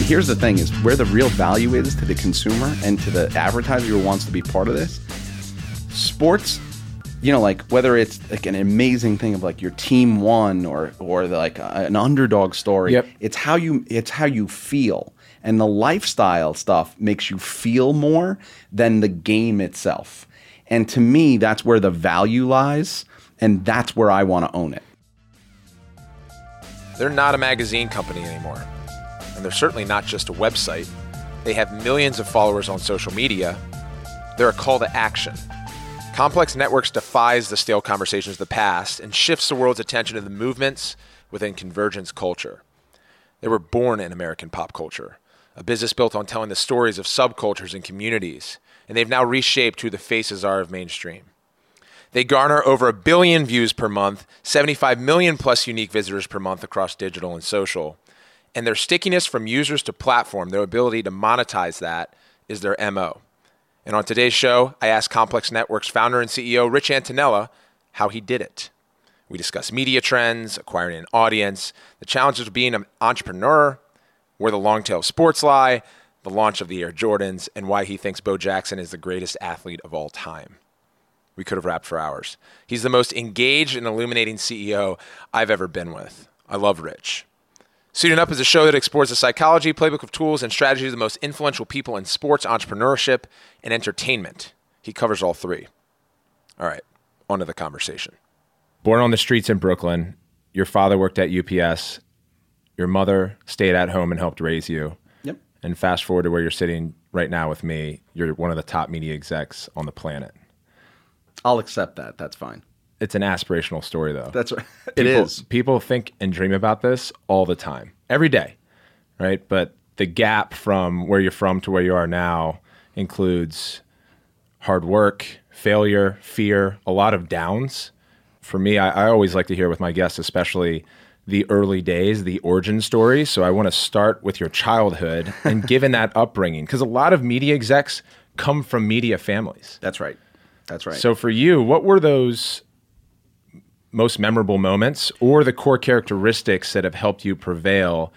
And here's the thing is where the real value is to the consumer and to the advertiser who wants to be part of this. Sports, you know, like whether it's like an amazing thing of like your team won or or like a, an underdog story. Yep. It's how you it's how you feel. And the lifestyle stuff makes you feel more than the game itself. And to me, that's where the value lies, and that's where I want to own it. They're not a magazine company anymore. And they're certainly not just a website. They have millions of followers on social media. They're a call to action. Complex Networks defies the stale conversations of the past and shifts the world's attention to the movements within convergence culture. They were born in American pop culture, a business built on telling the stories of subcultures and communities, and they've now reshaped who the faces are of mainstream. They garner over a billion views per month, 75 million plus unique visitors per month across digital and social. And their stickiness from users to platform, their ability to monetize that, is their MO. And on today's show, I asked Complex Networks founder and CEO Rich Antonello how he did it. We discuss media trends, acquiring an audience, the challenges of being an entrepreneur, where the long tail sports lie, the launch of the Air Jordans, and why he thinks Bo Jackson is the greatest athlete of all time. We could have rapped for hours. He's the most engaged and illuminating CEO I've ever been with. I love Rich. Suiting Up is a show that explores the psychology, playbook of tools, and strategies of the most influential people in sports, entrepreneurship, and entertainment. He covers all three. All right, on to the conversation. Born on the streets in Brooklyn, your father worked at UPS, your mother stayed at home and helped raise you. Yep. And fast forward to where you're sitting right now with me, you're one of the top media execs on the planet. I'll accept that. That's fine. It's an aspirational story, though. That's right. It people, is. People think and dream about this all the time, every day, right? But the gap from where you're from to where you are now includes hard work, failure, fear, a lot of downs. For me, I, I always like to hear with my guests, especially the early days, the origin story. So I want to start with your childhood and given that upbringing, because a lot of media execs come from media families. That's right. That's right. So for you, what were those most memorable moments or the core characteristics that have helped you prevail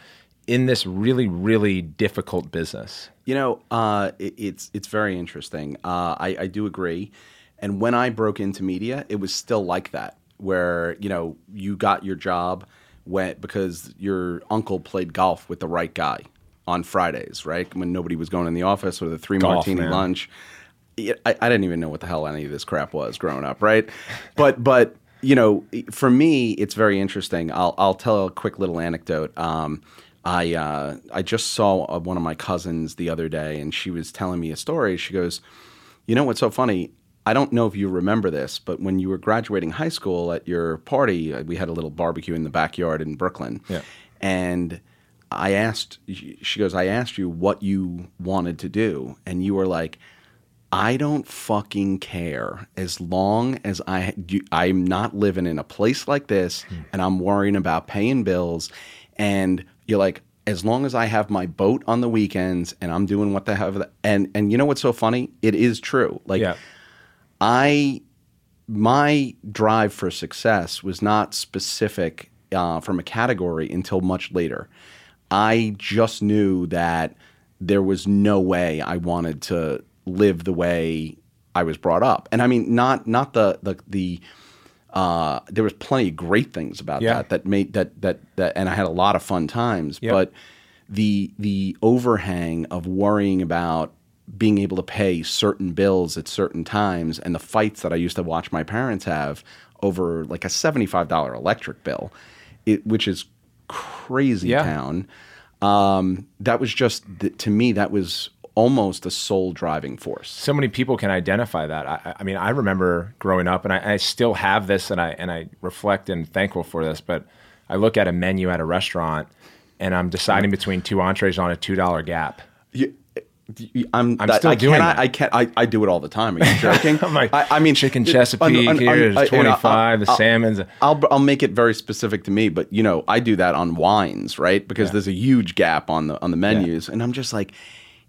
in this really, really difficult business? You know, uh, it, it's it's very interesting. Uh, I, I do agree. And when I broke into media, it was still like that, where you know you got your job when because your uncle played golf with the right guy on Fridays, right? When nobody was going in the office or the three Golf, martini man. lunch. I, I didn't even know what the hell any of this crap was growing up, right? But but you know, for me, it's very interesting. I'll I'll tell a quick little anecdote. Um, I uh, I just saw uh, one of my cousins the other day, and she was telling me a story. She goes, "You know what's so funny? I don't know if you remember this, but when you were graduating high school at your party, uh, we had a little barbecue in the backyard in Brooklyn, Yeah. and." I asked, she goes, I asked you what you wanted to do. And you were like, I don't fucking care as long as I I'm not living in a place like this and I'm worrying about paying bills and you're like as long as I have my boat on the weekends and I'm doing what the hell and and you know what's so funny it is true like Yeah. I my drive for success was not specific uh, from a category until much later. I just knew that there was no way I wanted to live the way I was brought up, and I mean not not the the the. Uh, there was plenty of great things about Yeah. that that made that that that, and I had a lot of fun times. Yep. But the the overhang of worrying about being able to pay certain bills at certain times and the fights that I used to watch my parents have over like a $75 electric bill it, which is crazy Yeah. town um, that was just to me that was almost the sole driving force so many people can identify that. I, I mean, I remember growing up, and I, I still have this, and I and I reflect and thankful for this. But I look at a menu at a restaurant, and I'm deciding between two entrees on a two dollar gap. You- I'm, I'm that- still I doing cannot, that. I can't. I, I do it all the time. Are you joking? Like, I, I mean, chicken Chesapeake un- here's I- you know, twenty five. The I'll- salmon's. I'll I'll make it very specific to me, but you know, I do that on wines, right? Because there's a huge gap on the on the menus, and I'm just like,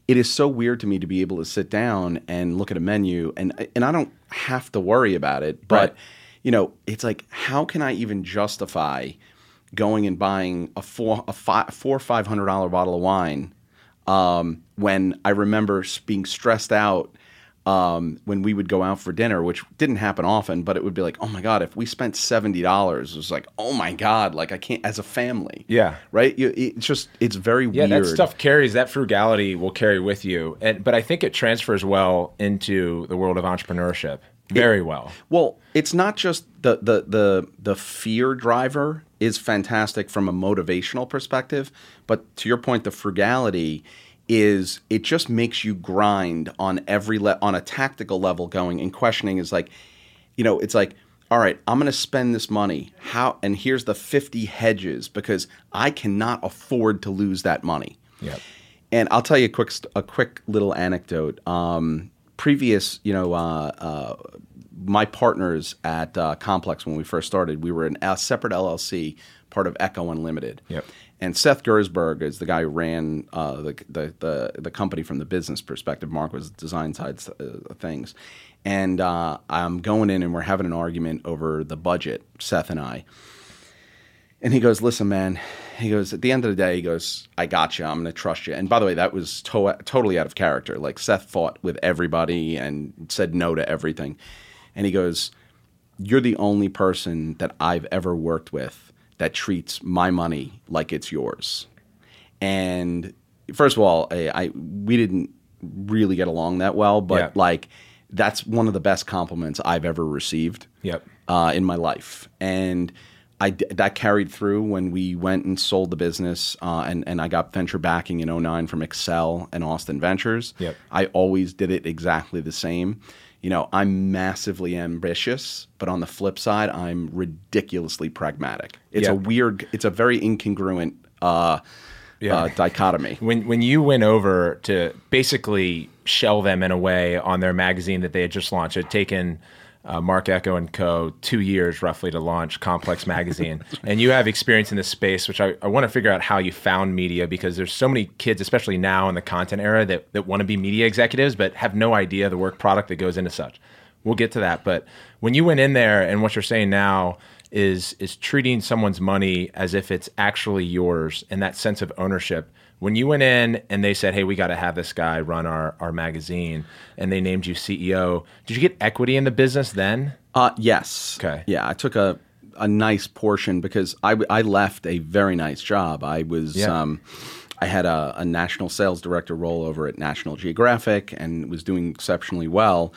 it is so weird to me to be able to sit down and look at a menu, and and I don't have to worry about it, but Right. you know, it's like, how can I even justify going and buying a four a five, four five hundred dollar bottle of wine? um, when I remember being stressed out um, when we would go out for dinner, which didn't happen often, but it would be like, oh my god, if we spent seventy dollars, it was like, oh my god, like I can't as a family. Yeah. right. You, it's just it's very Yeah, weird. that stuff carries that frugality will carry with you, and but I think it transfers well into the world of entrepreneurship very well. Well, it's not just the the the the fear driver is fantastic from a motivational perspective, but to your point, the frugality is it just makes you grind on every le- on a tactical level going and questioning is like you know it's like all right i'm going to spend this money how and here's the 50 hedges because i cannot afford to lose that money Yep. and I'll tell you a quick a quick little anecdote. Um, previous, you know, uh, uh, my partners at uh, Complex when we first started, we were an, a separate LLC, part of Ecko Unlimited. Yep. And Seth Gerszberg is the guy who ran uh, the, the the the company from the business perspective. Marc was design side uh, things, and uh, I'm going in and we're having an argument over the budget. Seth and I. And he goes, "Listen, man." He goes, "At the end of the day, he goes, I got you. I'm going to trust you." And by the way, that was to- totally out of character. Like Seth fought with everybody and said no to everything. And he goes, "You're the only person that I've ever worked with that treats my money like it's yours." And first of all, I, I we didn't really get along that well, but Yeah. like that's one of the best compliments I've ever received Yep. uh, in my life, and I that carried through when we went and sold the business, uh, and and I got venture backing in 09 from Accel and Austin Ventures. Yep. I always did it exactly the same. You know, I'm massively ambitious, but on the flip side, I'm ridiculously pragmatic. It's Yeah. a weird, it's a very incongruent uh, Yeah. uh, dichotomy. When when you went over to basically shell them in a way on their magazine that they had just launched, it had taken uh, Marc Ecko and Co. two years roughly to launch Complex Magazine, and you have experience in this space, which I, I want to figure out how you found media because there's so many kids, especially now in the content era, that that want to be media executives but have no idea the work product that goes into such. We'll get to that, but when you went in there and what you're saying now is is treating someone's money as if it's actually yours and that sense of ownership. When you went in and they said, "Hey, we got to have this guy run our our magazine," and they named you CEO, did you get equity in the business then? Uh, yes. Okay. Yeah, I took a a nice portion because I I left a very nice job. I was Yeah. um, I had a, a national sales director role over at National Geographic and was doing exceptionally well.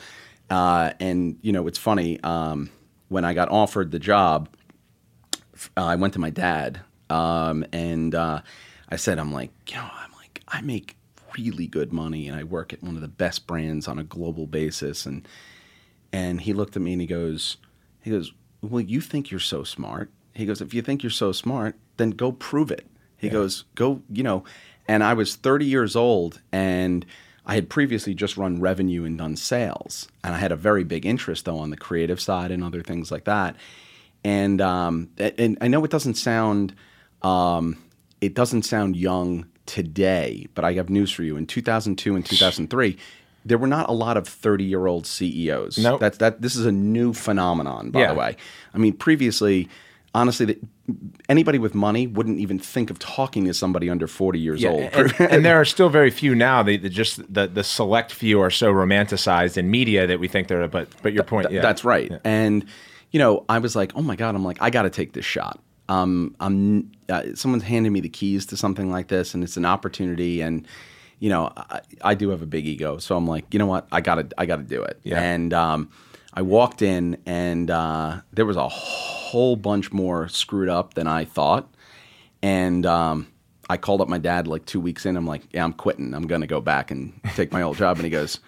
Uh, and you know, it's funny um, when I got offered the job, uh, I went to my dad um, and uh, I said, I'm like, you know, I'm like, I make really good money and I work at one of the best brands on a global basis. And and he looked at me and he goes, he goes, well, you think you're so smart. He goes, if you think you're so smart, then go prove it. He goes, go, you know. And I was 30 years old and I had previously just run revenue and done sales. And I had a very big interest though on the creative side and other things like that. And um, and I know it doesn't sound um, it doesn't sound young today, but I have news for you. In 2002 and 2003, there were not a lot of 30 year old CEOs. Nope. That's that. This is a new phenomenon, by Yeah. the way. I mean, previously, honestly, the, anybody with money wouldn't even think of talking to somebody under 40 years old. and, and there are still very few now. They, just the the select few are so romanticized in media that we think they're. But but your point, yeah, That's right. And you know, I was like, oh my god, I'm like, I got to take this shot. Um, I'm uh, someone's handing me the keys to something like this, and it's an opportunity. And you know, I, I do have a big ego, so I'm like, you know what, I gotta, I gotta do it. Yeah. And um, I walked in, and uh, there was a whole bunch more screwed up than I thought. And um, I called up my dad like two weeks in. I'm like, yeah, I'm quitting. I'm gonna go back and take my old job. And he goes.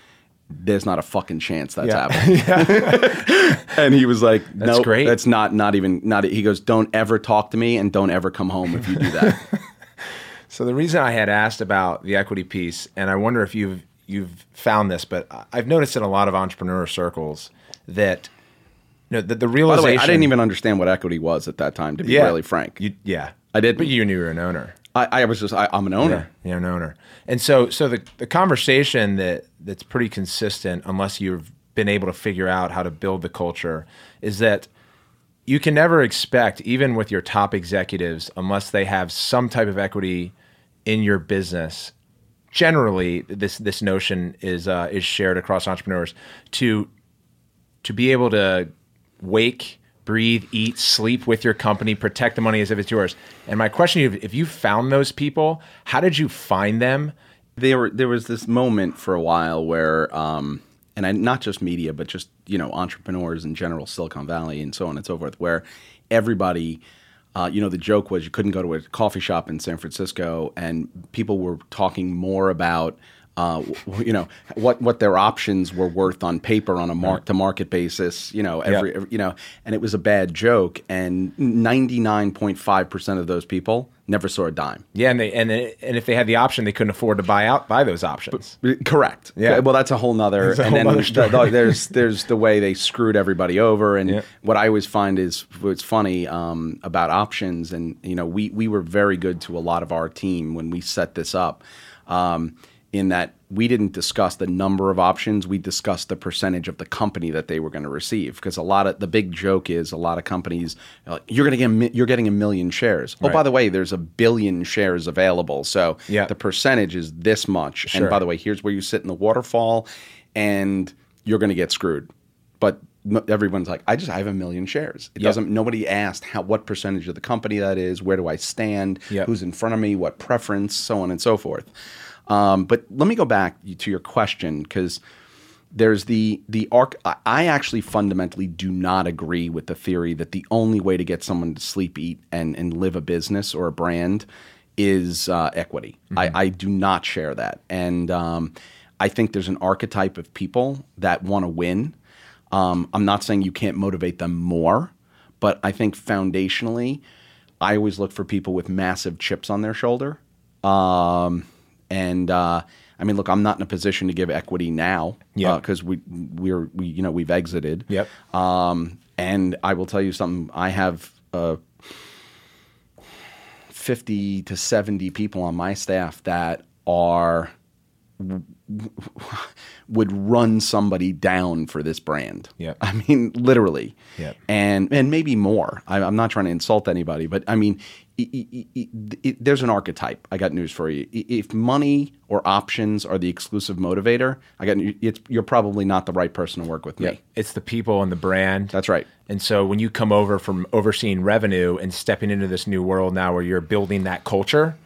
There's not a fucking chance that's Yeah. happening and he was like, That's "No, great. that's not not even not." He goes, "Don't ever talk to me, and don't ever come home if you do that." So the reason I had asked about the equity piece, and I wonder if you've you've found this, but I've noticed in a lot of entrepreneur circles that you know the, the By the realization. way, I didn't even understand what equity was at that time. To be yeah, really frank, You, yeah, I didn't. but you knew you were an owner. I, I was just I, I'm an owner. Yeah, you're an owner. And so so the the conversation that that's pretty consistent unless you've been able to figure out how to build the culture is that you can never expect even with your top executives unless they have some type of equity in your business generally this this notion is uh, is shared across entrepreneurs to to be able to wake breathe, eat, sleep with your company, protect the money as if it's yours. And my question to you, if you found those people, how did you find them? There, were, there was this moment for a while where, um, and I, not just media, but just you know entrepreneurs in general, Silicon Valley and so on and so forth, where everybody. Uh, you know, the joke was you couldn't go to a coffee shop in San Francisco, and people were talking more about uh, you know what what their options were worth on paper on a mark to market basis. You know every, every you know, and it was a bad joke. And ninety nine point five percent of those people never saw a dime. Yeah, and they and and if they had the option, they couldn't afford to buy out buy those options. But, correct. Yeah. Well, that's a whole nother. a and whole then the, there's there's the way they screwed everybody over. And what I always find is what's funny um, about options, and you know, we we were very good to a lot of our team when we set this up. Um, in that we didn't discuss the number of options, we discussed the percentage of the company that they were going to receive. Because a lot of the big joke is a lot of companies like, you're going to get you're getting a million shares. Oh, by the way, there's a billion shares available, so Yeah. the percentage is this much. Sure. And by the way, here's where you sit in the waterfall, and you're going to get screwed. But everyone's like, I just I have a million shares. It Yep. doesn't. Nobody asked how what percentage of the company that is. Where do I stand? Yep. Who's in front of me? What preference? So on and so forth. Um, but let me go back to your question because there's the the arc. I- actually fundamentally do not agree with the theory that the only way to get someone to sleep, eat, and and live a business or a brand is uh, equity. I, I do not share that, and um, I think there's an archetype of people that want to win. Um, I'm not saying you can't motivate them more, but I think foundationally, I always look for people with massive chips on their shoulder. Um, and uh, I mean, look, I'm not in a position to give equity now Yeah. because we we're we you know we've exited. Yep. Um, and I will tell you something. I have uh, 50 to 70 people on my staff that are would run somebody down for this brand. Yep. I mean, literally. Yep. And and maybe more. I, I'm not trying to insult anybody, but I mean, i i i i there's an archetype. I got news for you. If money or options are the exclusive motivator, I got you're probably not the right person to work with me. It's the people and the brand. That's right. And so when you come over from overseeing revenue and stepping into this new world now where you're building that culture,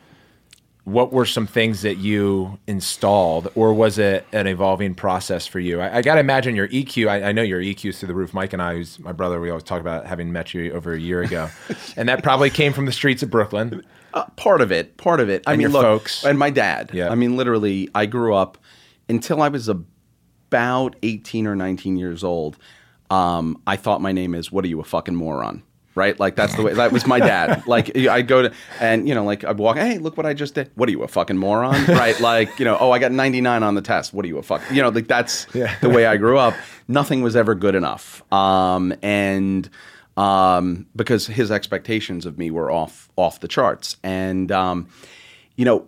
what were some things that you installed, or was it an evolving process for you? I, I got to imagine your EQ. I, I know your EQ's through the roof. Mike and I, who's my brother, we always talk about having met you over a year ago, and that probably came from the streets of Brooklyn. Uh, part of it, part of it. I And mean, your look, folks. and my dad. Yeah. I mean, literally, I grew up until I was about eighteen or nineteen years old. Um, I thought my name is "What are you a fucking moron?" Right? Like that's the way. That was my dad. Like I go to and you know, like I'd walk. Hey, look what I just did. What are you a fucking moron? Right? Like you know, oh, I got ninety nine on the test. What are you a fuck? You know, like that's Yeah. the way I grew up. Nothing was ever good enough. Um, and um, because his expectations of me were off off the charts. And um, you know,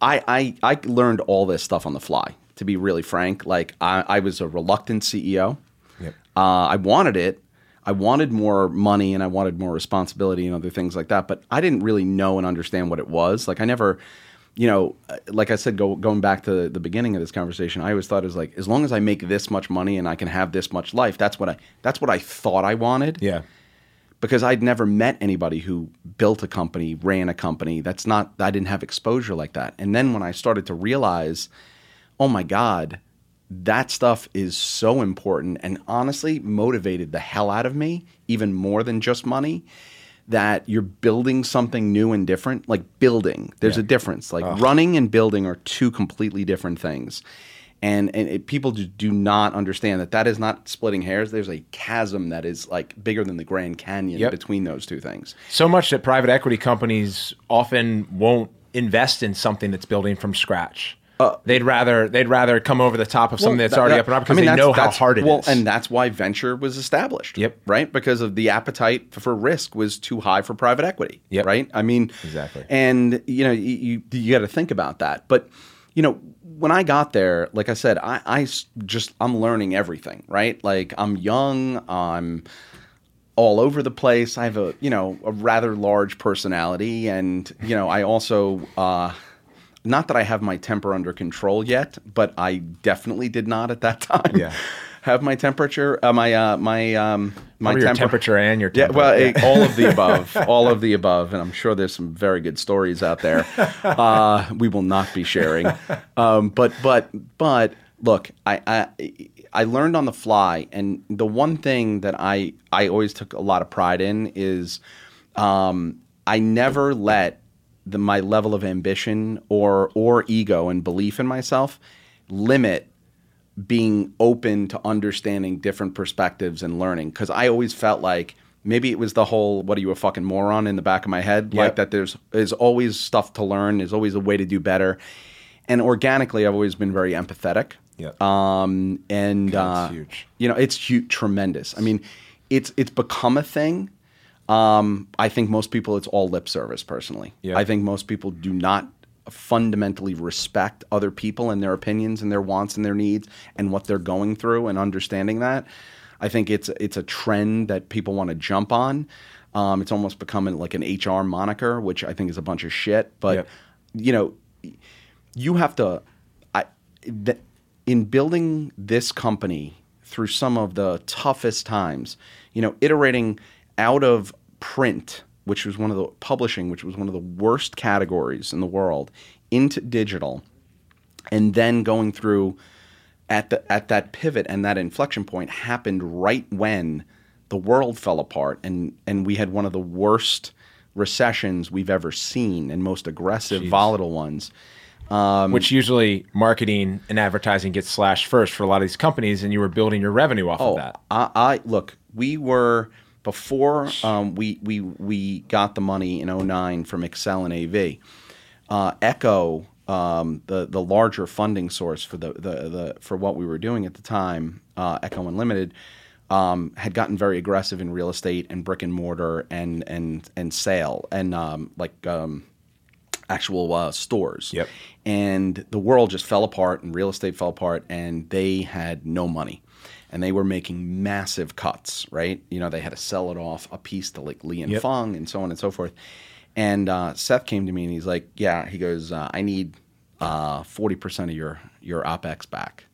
I, I I learned all this stuff on the fly. To be really frank, like I, I was a reluctant CEO. Yep. Uh, I wanted it. I wanted more money and I wanted more responsibility and other things like that. But I didn't really know and understand what it was. Like I never, you know, uh, like I said, go, going back to the beginning of this conversation, I always thought it was like as long as I make this much money and I can have this much life, that's what I that's what I thought I wanted Yeah. because I'd never met anybody who built a company, ran a company. That's not I didn't have exposure like that. And then when I started to realize, oh my god, that stuff is so important and honestly motivated the hell out of me even more than just money that you're building something new and different. Like building there's a difference. Like running and building are two completely different things. And, and it, people do, do not understand that that is not splitting hairs. There's a chasm that is like bigger than the grand canyon Yep. between those two things. So much that private equity companies often won't invest in something that's building from scratch. They'd rather they'd rather come over the top of something that's Uh, already that- up and up because I mean, they know how hard it is. well, and that's why venture was established. Yep. Right, because of the appetite for risk was too high for private equity. Yep. Right. I mean, Exactly. And you know, you you, you got to think about that. But you know, when I got there, like I said, I just I'm learning everything. Right. Like I'm young. I'm all over the place. I have a you know a rather large personality, and you know I also uh, not that I have my temper under control yet, but I definitely did not at that time. Yeah. have my temperature, uh, my uh, my um, my temper- temperature and your Yeah, well, eh, all of the above, all of the above, and I'm sure there's some very good stories out there. Uh, we will not be sharing, um, but but but look, I, I I learned on the fly, and the one thing that I I always took a lot of pride in is um, I never let the, my level of ambition or or ego and belief in myself limit being open to understanding different perspectives and learning. Because I always felt like maybe it was the whole what are you a fucking moron in the back of my head? Like that there's there's always stuff to learn there's always a way to do better. And organically I've always been very empathetic. Yep. um and That's uh, huge. you know it's huge tremendous. I mean it's it's become a thing um I think most people it's all lip service personally Yep. I think most people do not fundamentally respect other people and their opinions and their wants and their needs and what they're going through and understanding that. I think it's it's a trend that people want to jump on. Um, it's almost becoming like an HR moniker, which I think is a bunch of shit. But Yep. you know, you have to. I th- in building this company through some of the toughest times. You know, iterating out of print, which was one of the publishing, which was one of the worst categories in the world, into digital, and then going through at the at that pivot and that inflection point happened right when the world fell apart and and we had one of the worst recessions we've ever seen and most aggressive volatile ones um, which usually marketing and advertising gets slashed first for a lot of these companies, and you were building your revenue off of oh, that. I, I look. We were before um, we we we got the money in 09 from Accel and AV. Uh, Ecko, um, the the larger funding source for the, the the for what we were doing at the time, uh, Ecko Unlimited, um, had gotten very aggressive in real estate and brick and mortar and and and sale and um, like. Um, actual uh, stores. Yep. And the world just fell apart and real estate fell apart and they had no money. And they were making massive cuts, right? You know, they had to sell it off a piece to like Li and Yep. Fung and so on and so forth. And uh, Seth came to me and he's like, "Yeah," he goes, uh, "I need forty percent of your your opex back."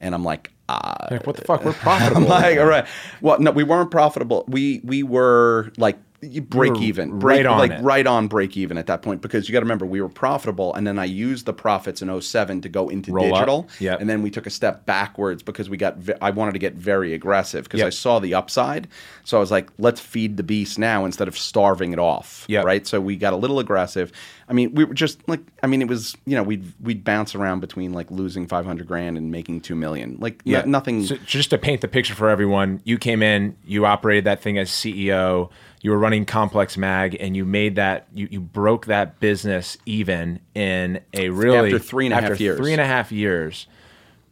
And I'm like, uh, Like, what the fuck? We're profitable. I'm like, all right. Well, no, we weren't profitable. We we were like break even, right on like it. right on break even at that point because you got to remember we were profitable, and then I used the profits in 07 to go into Roll digital, Yep. and then we took a step backwards because we got I wanted to get very aggressive because Yep. I saw the upside, so I was like, let's feed the beast now instead of starving it off, Yep. right? So we got a little aggressive. I mean, we were just like, I mean, it was you know we'd we'd bounce around between like losing 500 grand and making two million, like no- nothing. So just to paint the picture for everyone, you came in, you operated that thing as CEO, you were running Complex Mag, and you made that, you, you broke that business even in a really After three and a half after years. Three and a half years.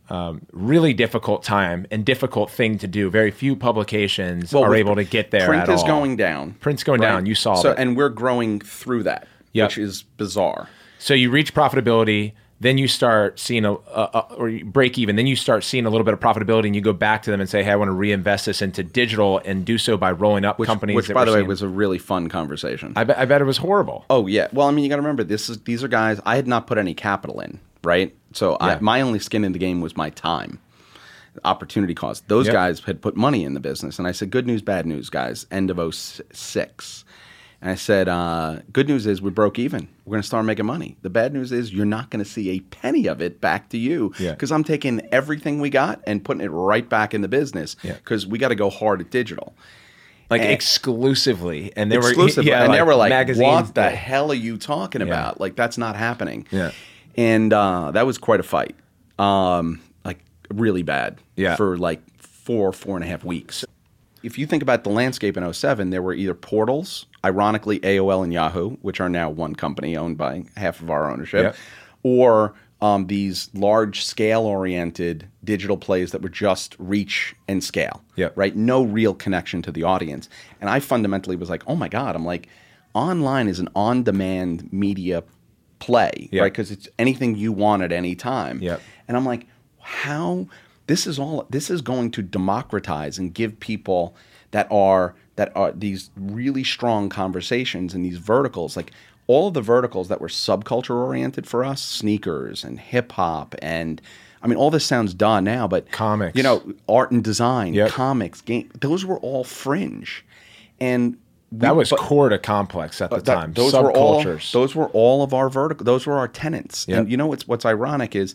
Um, really difficult time and difficult thing to do. Very few publications are able to get there. Print is all. going down. Print's going down. You saw so, it. and we're growing through that, Yep. which is bizarre. So you reach profitability, then you start seeing a, a, a or you break even, then you start seeing a little bit of profitability, and you go back to them and say, "Hey, I want to reinvest this into digital and do so by rolling up companies." Which, by the way, seeing." was a really fun conversation. I bet, I bet it was horrible. oh yeah. Well, I mean, you got to remember this is these are guys I had not put any capital in, right? So I, my only skin in the game was my time, opportunity cost. Those Yep. guys had put money in the business, and I said, "Good news, bad news, guys." End of 06. And I said, uh, "Good news is we broke even. We're going to start making money. The bad news is you're not going to see a penny of it back to you Yeah. because I'm taking everything we got and putting it right back in the business Yeah. because we got to go hard at digital." Like And- exclusively, and they exclusive. were yeah, and they were like, magazine- "What the yeah. hell are you talking about? Like that's not happening." Yeah. and uh, that was quite a fight. Um, like really bad. Yeah. for like four four and a half weeks. If you think about the landscape in 07, there were either portals, ironically AOL and Yahoo, which are now one company owned by half of our ownership, Yep. or um, these large scale oriented digital plays that were just reach and scale Yep. right? No real connection to the audience. And I fundamentally was like, oh my God, I'm like, online is an on demand media play, Yep. right? Because it's anything you want at any time. Yep. And I'm like, how this is all this is going to democratize and give people that are that are these really strong conversations and these verticals like all of the verticals that were subculture oriented for us sneakers and hip hop and I mean all this sounds done now but Comics. you know art and design Yep. comics game those were all fringe and That was but- core to Complex at the that- time. those were all Subcultures. those were all of our vertical. Those were our tenants. Yep. And you know what's what's ironic is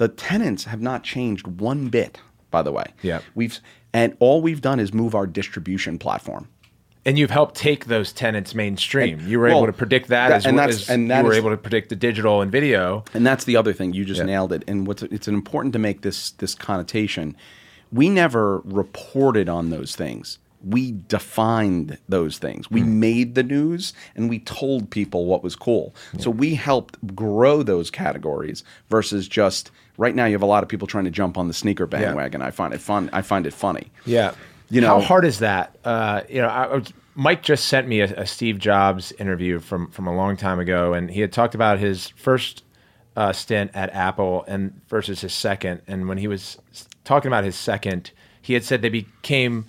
the tenants have not changed one bit. By the way, Yep. we've and all we've done is move our distribution platform. And you've helped take those tenants mainstream. you were well, able to predict that, that- as, and well as and that you were is- able to predict the digital and video. And that's the other thing you just Yeah. nailed it. And what's it's important to make this this connotation. We never reported on those things. We defined those things. We hmm. made the news and we told people what was cool. So we helped grow those categories versus just right now you have a lot of people trying to jump on the sneaker bandwagon. I find it fun. I find it funny. Yeah. You know, how hard is that? Uh, you know, I, I Mike just sent me a, a Steve Jobs interview from from a long time ago, and he had talked about his first uh, stint at Apple and versus his second. And when he was talking about his second, he had said they became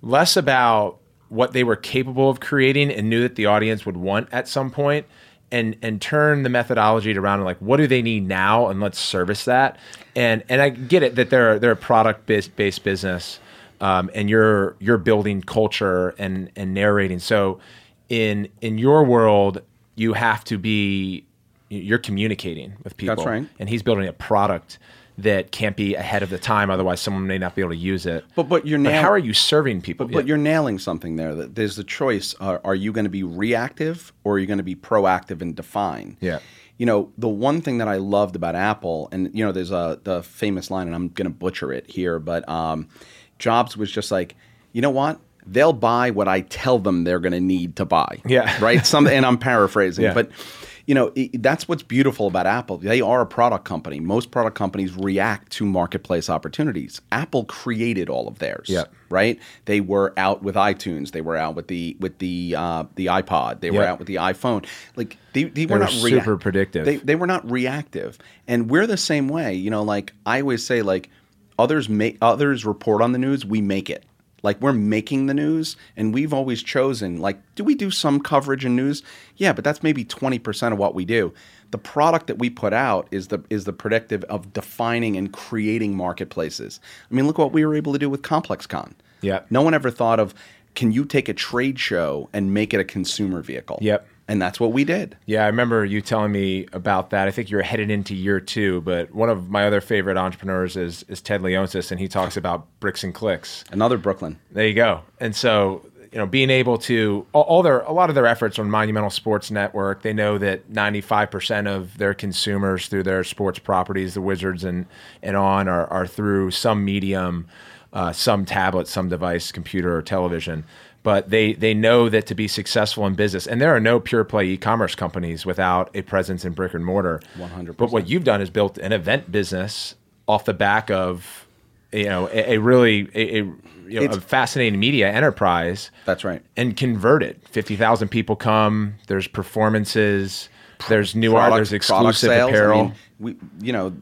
less about what they were capable of creating and knew that the audience would want at some point and and turn the methodology around and like what do they need now and let's service that. And and I get it that they're they're a product based based business um, and you're you're building culture and and narrating. So in in your world you have to be you're communicating with people. That's right. and he's building a product that can't be ahead of the time otherwise someone may not be able to use it But- but you're but how are you serving people But, but you're nailing something there. That there's the choice: are, are you going to be reactive or are you going to be proactive and define? Yeah. You know, the one thing that I loved about Apple, and you know, there's a the famous line, and I'm going to butcher it here, but um, Jobs was just like, you know what? They'll buy what I tell them they're going to need to buy. Yeah. Right. Some, and I'm paraphrasing, Yeah. but you know, i that's what's beautiful about Apple. They are a product company. Most product companies react to marketplace opportunities. Apple created all of theirs Yeah. right? They were out with iTunes. They were out with the with the uh, the iPod. They were out with the iPhone. Like they, they were were not super predictive. They they were not reactive, and we're the same way. You know, like I always say, like others make others report on the news. We make it. Like we're making the news, and we've always chosen. Like, do we do some coverage in news? Yeah, but that's maybe twenty percent of what we do. The product that we put out is the is the predictive of defining and creating marketplaces. I mean, look what we were able to do with ComplexCon. Yeah. No one ever thought of can you take a trade show and make it a consumer vehicle? Yep. And that's what we did. Yeah, I remember you telling me about that. I think you're headed into year two, but one of my other favorite entrepreneurs is is Ted Leonsis, and he talks about bricks and clicks. Another Brooklyn. There you go. And so, you know, being able to all, all their a lot of their efforts on Monumental Sports Network, they know that 95% of their consumers through their sports properties, the Wizards and and on, are are through some medium, uh, some tablet, some device, computer or television. But they they know that to be successful in business, and there are no pure play e-commerce companies without a presence in brick and mortar. 100%. But what you've done is built an event business off the back of you know a, a really a, a, you know, a fascinating media enterprise That's right. and converted 50,000 people come there's performances there's new art there's exclusive apparel I mean, we, you know,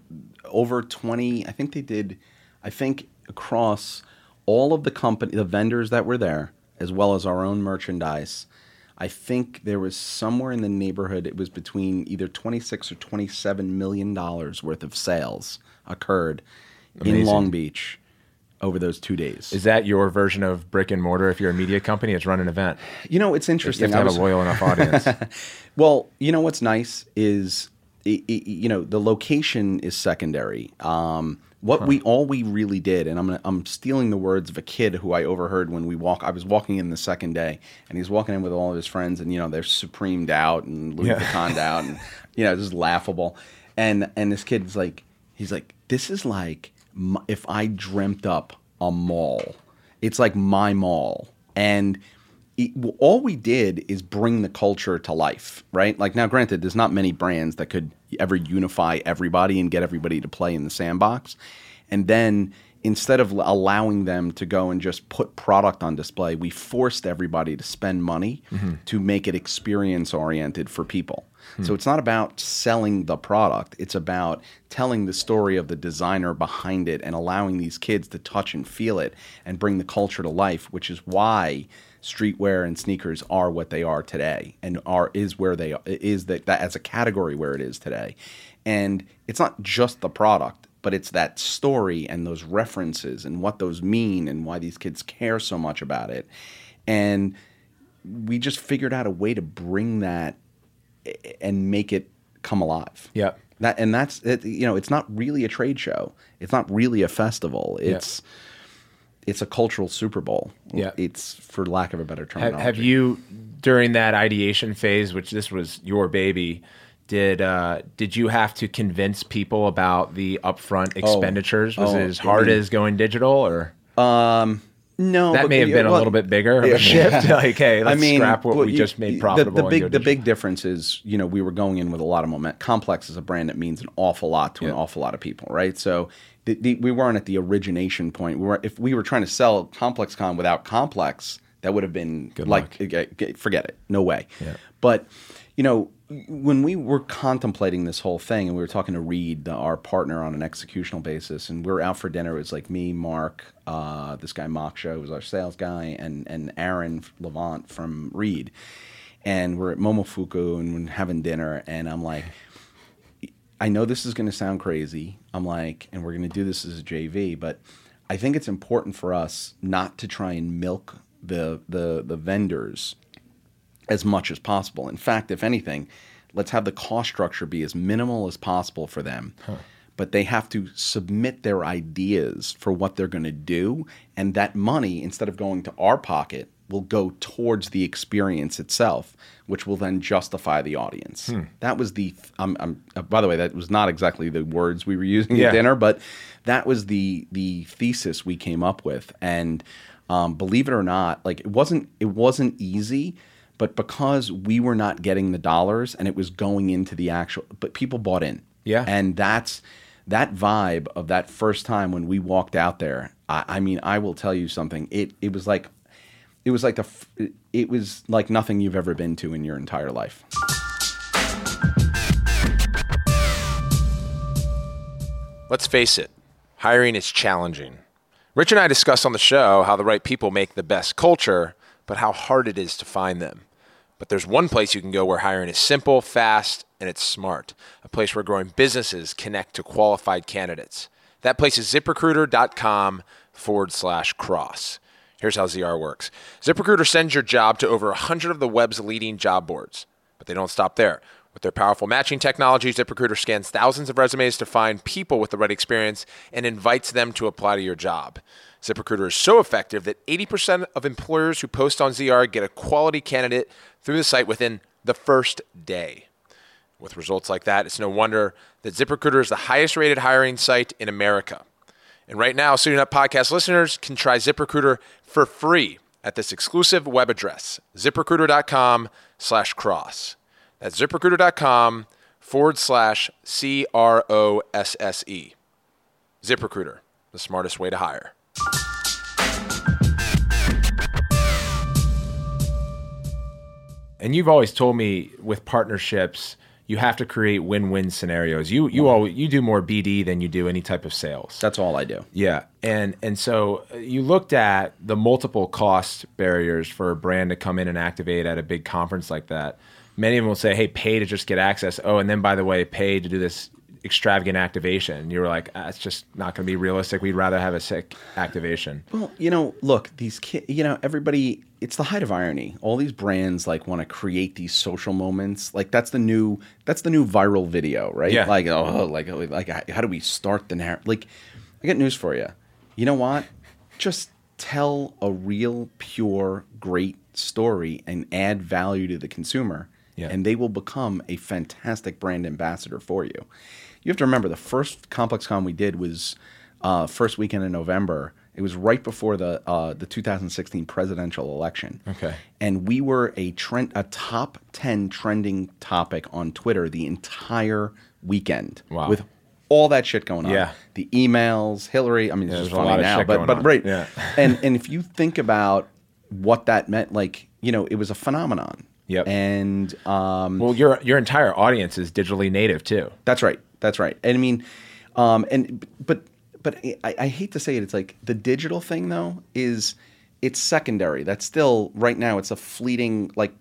over 20, I think they did, I think across all of the company, the vendors that were there, as well as our own merchandise, I think there was somewhere in the neighborhood, it was between either 26 or 27 million dollars worth of sales occurred in Long Beach over those two days. is that your version of brick and mortar if you're a media company it's run an event you know, it's you interesting. have to have a loyal enough audience Well, you know what's nice is, you know, the location is secondary. Um, what we all we really did, and I'm gonna, I'm stealing the words of a kid who I overheard when we walk. I was walking in the second day, and he's walking in with all of his friends, and you know they're supremed out and Louis Yeah. Vuitton out, and you know just laughable. And and this kid kid's like, he's like, this is like if I dreamt up a mall. It's like my mall, and it, all we did is bring the culture to life, right? Like now, granted, there's not many brands that could ever unify everybody and get everybody to play in the sandbox. And then instead of allowing them to go and just put product on display, we forced everybody to spend money mm-hmm. to make it experience oriented for people. Hmm. So it's not about selling the product, it's about telling the story of the designer behind it and allowing these kids to touch and feel it and bring the culture to life, which is why streetwear and sneakers are what they are today and are is where they is that, that as a category where it is today. And it's not just the product, but it's that story and those references and what those mean and why these kids care so much about it. And we just figured out a way to bring that and make it come alive. yeah That and that's it, you know, it's not really a trade show. It's not really a festival. It's it's a cultural Super Bowl. Yeah. It's for lack of a better Have, have you during that ideation phase, which this was your baby? Did uh, did you have to convince people about the upfront expenditures? Was Oh, it as hard I as going digital, or No, that may have been a little bit bigger of a shift? like, hey, let's scrap what well, we you- just made the- profitable. The, and big, the big difference is, you know, we were going in with a lot of momentum. Complex is a brand that means an awful lot to an awful lot of people, right? So the, the, we weren't at the origination point. We were, if we were trying to sell ComplexCon without Complex, that would have been Good like, luck. uh, forget it, no way. Yeah. But you know, when we were contemplating this whole thing, and we were talking to Reed, the, our partner, on an executional basis, and we were out for dinner. It was like me, Marc, uh, this guy Moksha, who was our sales guy, and and Aaron Levant from Reed, and we're at Momofuku and we're having dinner, and I'm like. I know this is going to sound crazy. I'm like, and we're going to do this as a JV, but I think it's important for us not to try and milk the the the vendors as much as possible. In fact, if anything, let's have the cost structure be as minimal as possible for them. But they have to submit their ideas for what they're going to do, and that money, instead of going to our pocket, will go towards the experience itself, which will then justify the audience. That was the. Um, um, uh, by the way, that was not exactly the words we were using Yeah. at dinner, but that was the the thesis we came up with. And um, believe it or not, like it wasn't it wasn't easy, but because we were not getting the dollars and it was going into the actual, but people bought in. Yeah. and that's that vibe of that first time when we walked out there. I, I mean, I will tell you something. It it was like. It was like the. It was like nothing you've ever been to in your entire life. Let's face it, hiring is challenging. Rich and I discuss on the show how the right people make the best culture, but how hard it is to find them. But there's one place you can go where hiring is simple, fast, and it's smart. A place where growing businesses connect to qualified candidates. That place is ziprecruiter.com forward slash cross. Here's how ZR works ZipRecruiter sends your job to over 100 of the web's leading job boards. But they don't stop there. With their powerful matching technology, ZipRecruiter scans thousands of resumes to find people with the right experience and invites them to apply to your job. ZipRecruiter is so effective that 80% of employers who post on ZR get a quality candidate through the site within the first day. With results like that, it's no wonder that ZipRecruiter is the highest rated hiring site in America. And right now, Suiting Up Podcast listeners can try ZipRecruiter for free at this exclusive web address, ziprecruiter.com slash cross. That's ziprecruiter.com forward slash C R O S S E. ZipRecruiter, the smartest way to hire. And you've always told me with partnerships, you have to create win-win scenarios. You you all you do more BD than you do any type of sales. That's all I do. Yeah, and and so uh, you looked at the multiple cost barriers for a brand to come in and activate at a big conference like that. Many of them will say, "Hey, pay to just get access." Oh, and then by the way, pay to do this extravagant activation. You were like, ah, "It's just not going to be realistic. We'd rather have a sick activation." Well, you know, look, these kids, you know, everybody, it's the height of irony. All these brands like want to create these social moments. Like that's the new, that's the new viral video, right? Yeah. Like, oh, like, like, how do we start the narrative? Like, I got news for you. You know what? Just tell a real, pure, great story and add value to the consumer. Yeah. And they will become a fantastic brand ambassador for you. You have to remember the first Complex Con we did was uh, first weekend in November. It was right before the uh, the 2016 presidential election. Okay. And we were a trend a top 10 trending topic on Twitter the entire weekend Wow. with all that shit going on. Yeah. The emails, Hillary. I mean, it's there's just a funny lot of now, but but on. right. Yeah. and and if you think about what that meant, like you know, it was a phenomenon. Yep. And um, Well, your your entire audience is digitally native too. that's right. That's right. And I mean, um, and but but I, I hate to say it. It's like the digital thing though is it's secondary. That's still right now. It's a fleeting like.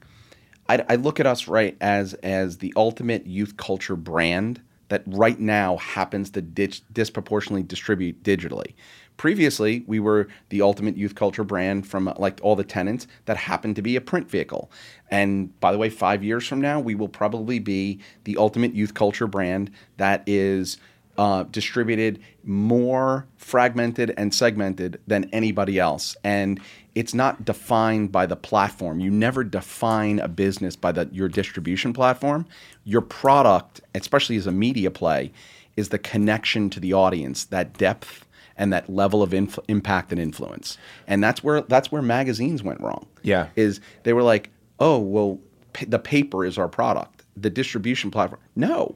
I, I look at us right as as the ultimate youth culture brand that right now happens to ditch, disproportionately distribute digitally. Previously, we were the ultimate youth culture brand from like all the tenants that happened to be a print vehicle. And by the way, five years from now, we will probably be the ultimate youth culture brand that is uh, distributed more fragmented and segmented than anybody else. And it's not defined by the platform. You never define a business by the, your distribution platform. Your product, especially as a media play, is the connection to the audience, that depth and that level of inf- impact and influence. And that's where that's where magazines went wrong. Yeah. is they were like, oh well, pa- the paper is our product. The distribution platform, no.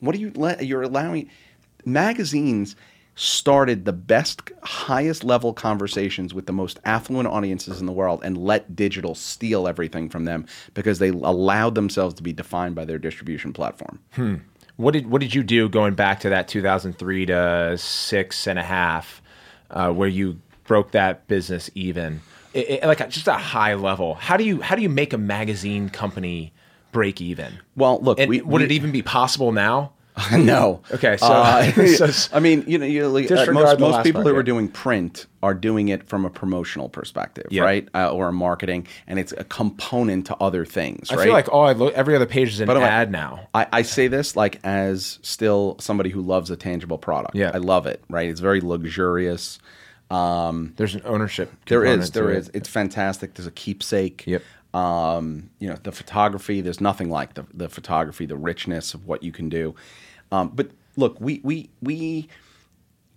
What are you? le- You're allowing magazines started the best, highest level conversations with the most affluent audiences in the world, and let digital steal everything from them because they allowed themselves to be defined by their distribution platform. Hmm. What did what did you do going back to that 2003 to six and a half, uh, where you broke that business even, It- it- like just a high level? How do you how do you make a magazine company break even? Well, look, we- would we- it even be possible now? no. Okay, so- Uh, so- I mean, you know, you like, uh, most, most people part, who are doing print are doing it from a promotional perspective, Yeah. right? Uh, or a marketing, and it's a component to other things, I right? feel like all I look, every other page is an way, ad now. I, I say this like as still somebody who loves a tangible product. Yeah. I love it, right? It's very luxurious. There's an ownership. There is, there is. it. It's fantastic. There's a keepsake. Yep. Um, you know, the photography. There's nothing like the the photography, the richness of what you can do. Um, but look, we we we,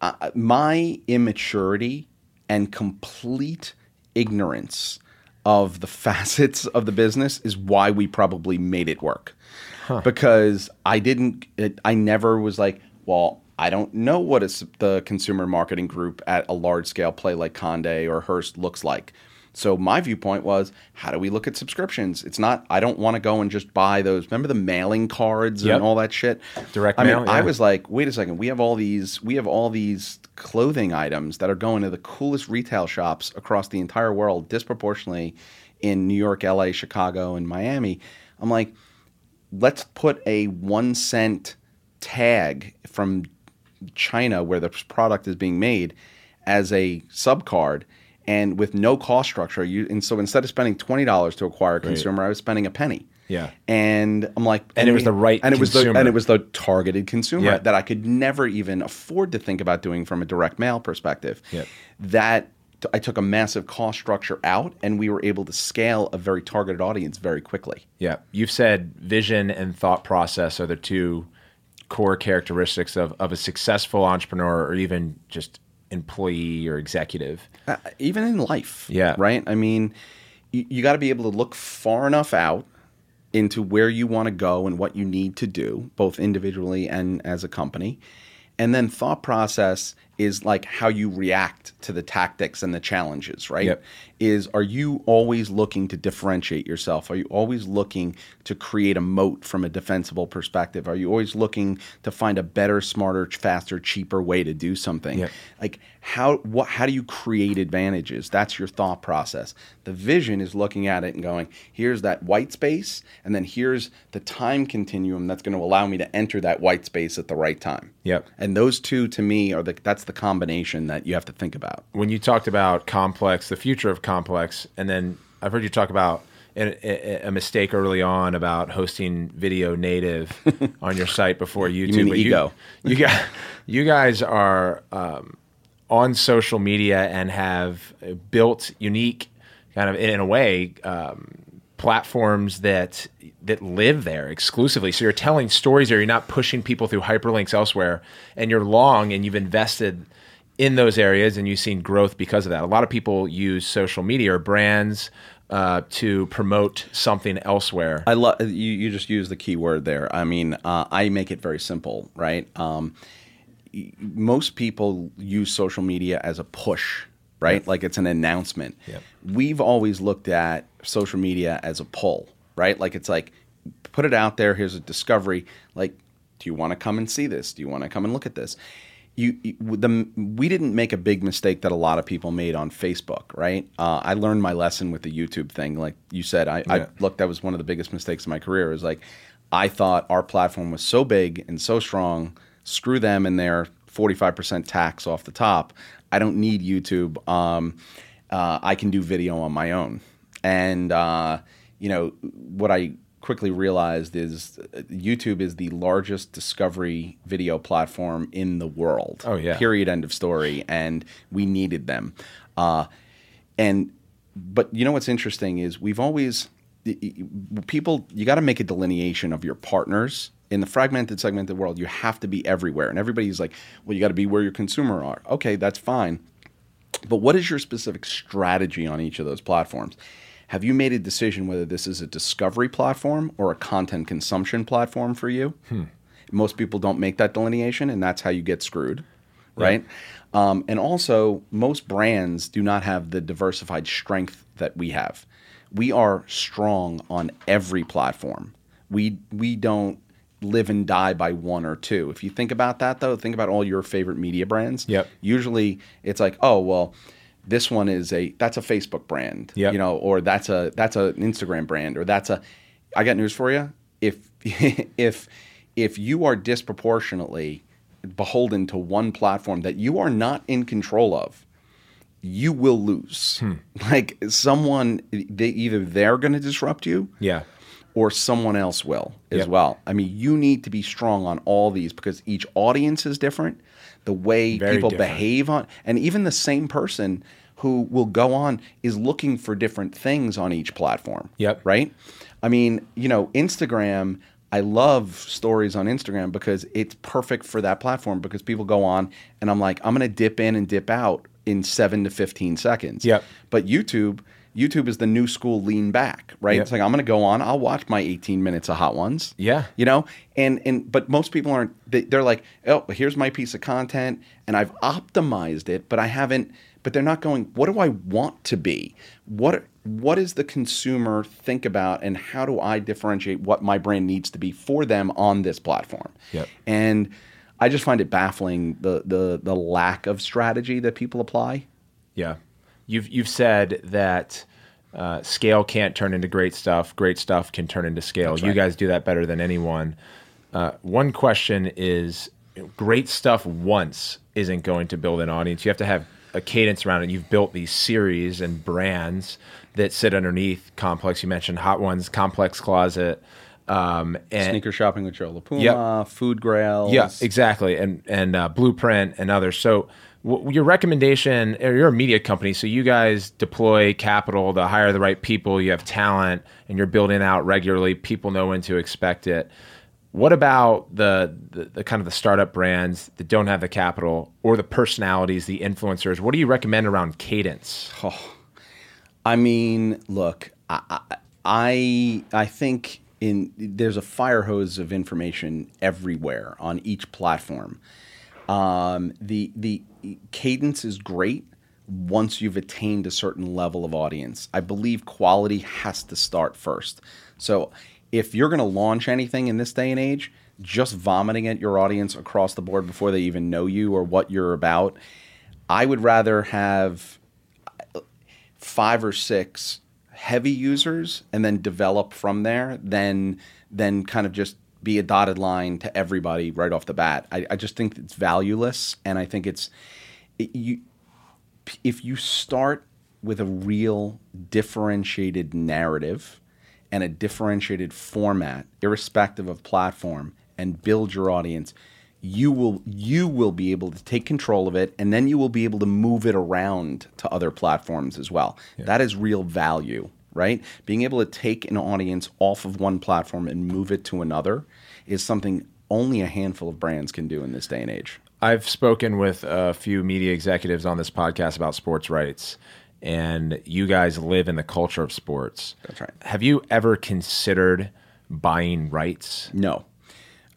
uh, my immaturity and complete ignorance of the facets of the business is why we probably made it work. Because I didn't, it, I never was like, well, I don't know what the consumer marketing group at a large scale play like Conde or Hearst looks like. So my viewpoint was, how do we look at subscriptions? It's not. I don't want to go and just buy those. Remember the mailing cards Yep. and all that shit. Direct I mail, mean, I was like, wait a second. We have all these. We have all these clothing items that are going to the coolest retail shops across the entire world, disproportionately in New York, L.A., Chicago, and Miami. I'm like, let's put a one cent tag from China where the product is being made as a sub card and with no cost structure. You and so instead of spending twenty dollars to acquire a consumer, I was spending a penny. Yeah. And I'm like, And it was the right and it was the and it was the targeted consumer Yeah. that I could never even afford to think about doing from a direct mail perspective. Yeah. That I took a massive cost structure out, and we were able to scale a very targeted audience very quickly. Yeah, you've said vision and thought process are the two core characteristics of, of a successful entrepreneur or even just employee or executive. Uh, even in life. Yeah. Right? I mean, you, you got to be able to look far enough out into where you want to go and what you need to do, both individually and as a company. And then thought process is like how you react to the tactics and the challenges, right? Yep. Is are you always looking to differentiate yourself? Are you always looking to create a moat from a defensible perspective? Are you always looking to find a better, smarter, faster, cheaper way to do something? Yep. like how what how do you create advantages that's your thought process the vision is looking at it and going here's that white space and then here's the time continuum that's going to allow me to enter that white space at the right time Yep. and those two to me are the that's the combination that you have to think about When you talked about complex, the future of complex, and then I've heard you talk about a, a, mistake early on about hosting video native on your site before YouTube. mean but ego. You, you guys, you guys are um, on social media and have built unique, kind of in a way, um, platforms that that live there exclusively. So you're telling stories there. You're not pushing people through hyperlinks elsewhere, and you're long and you've invested in those areas and you've seen growth because of that. A lot of people use social media or brands uh, to promote something elsewhere. I love you. You just use the key word there. I mean, uh, I make it very simple, right? Um, most people use social media as a push, right? Like it's an announcement. Yep. We've always looked at social media as a pull, right? Like it's like put it out there. Here's a discovery. Like, do you want to come and see this? Do you want to come and look at this? You, you- the we didn't make a big mistake that a lot of people made on Facebook, right? Uh, I learned my lesson with the YouTube thing. Like you said, I, I Yeah. look that was one of the biggest mistakes of my career. Is like I thought our platform was so big and so strong. Screw them and their forty five percent tax off the top. I don't need YouTube. Um, uh, I can do video on my own. And uh, you know what I quickly realized is uh, YouTube is the largest discovery video platform in the world. Oh, yeah. Period. End of story. And we needed them. Uh, and but you know what's interesting is we've always people you got to make a delineation of your partners in the fragmented segmented world you have to be everywhere and everybody's like well you got to be where your consumer are okay that's fine but what is your specific strategy on each of those platforms? Have you made a decision whether this is a discovery platform or a content consumption platform for you? Most people don't make that delineation and that's how you get screwed right? Um, and also most brands do not have the diversified strength that we have. We are strong on every platform. We we don't live and die by one or two if you think about that though think about all your favorite media brands Yep. usually it's like oh well this one is a that's a facebook brand Yep. you know or that's a that's an instagram brand or that's a i got news for you if if if you are disproportionately beholden to one platform that you are not in control of you will lose hmm. like someone they either they're going to disrupt you yeah. Or someone else will as Yep. well. I mean, you need to be strong on all these because each audience is different. The way Very people different. behave on, and even the same person who will go on is looking for different things on each platform. Yep. Right. I mean, you know, Instagram. I love stories on Instagram because it's perfect for that platform because people go on and I'm like, I'm going to dip in and dip out in seven to 15 seconds. Yep. But YouTube, YouTube is the new school lean back, right? Yep. It's like I'm going to go on, I'll watch my 18 minutes of hot ones. Yeah. You know? And and but most people aren't they, they're like, "Oh, here's my piece of content and I've optimized it, but I haven't but they're not going, what do I want to be? What what does the consumer think about and how do I differentiate what my brand needs to be for them on this platform? Yep. And I just find it baffling the the the lack of strategy that people apply. Yeah, you've you've said that uh, scale can't turn into great stuff. Great stuff can turn into scale. You guys do that better than anyone. Uh, one question is: great stuff once isn't going to build an audience. You have to have a cadence around it. You've built these series and brands that sit underneath Complex. You mentioned Hot Ones, Complex Closet. Um, and Sneaker shopping with Joe La Puma, Yep. food grails. yeah, exactly, and and uh, Blueprint and others. So, your recommendation, or you're a media company, so you guys deploy capital to hire the right people. You have talent, and you're building out regularly. People know when to expect it. What about the, the the kind of the startup brands that don't have the capital or the personalities, the influencers? What do you recommend around cadence? oh, I mean, look, I, I, I think in there's a fire hose of information everywhere on each platform. Um, the the cadence is great once you've attained a certain level of audience. I believe quality has to start first. So if you're going to launch anything in this day and age, just vomiting at your audience across the board before they even know you or what you're about, I would rather have five or six heavy users and then develop from there than than kind of just be a dotted line to everybody right off the bat. I, I just think it's valueless and I think it's it, you if you start with a real differentiated narrative and a differentiated format, irrespective of platform, and build your audience, you will you will be able to take control of it, and then you will be able to move it around to other platforms as well. That is real value, right? Being able to take an audience off of one platform and move it to another is something only a handful of brands can do in this day and age. I've spoken with a few media executives on this podcast about sports rights, and you guys live in the culture of sports. That's right. Have you ever considered buying rights? No.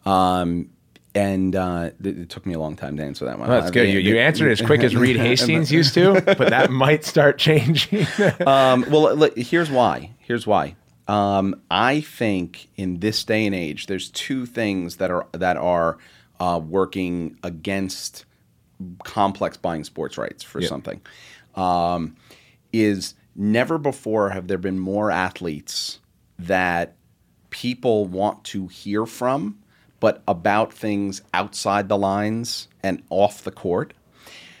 Um, and uh, it, it took me a long time to answer that one. Well, that's good. You, you answered it as quick as Reed Hastings used to, but that might start changing. um, well, look, here's why. Here's why. Um, I think in this day and age, there's two things that are that are uh, working against complex buying sports rights for Yeah. something. Um, is never before have there been more athletes that people want to hear from, but about things outside the lines and off the court.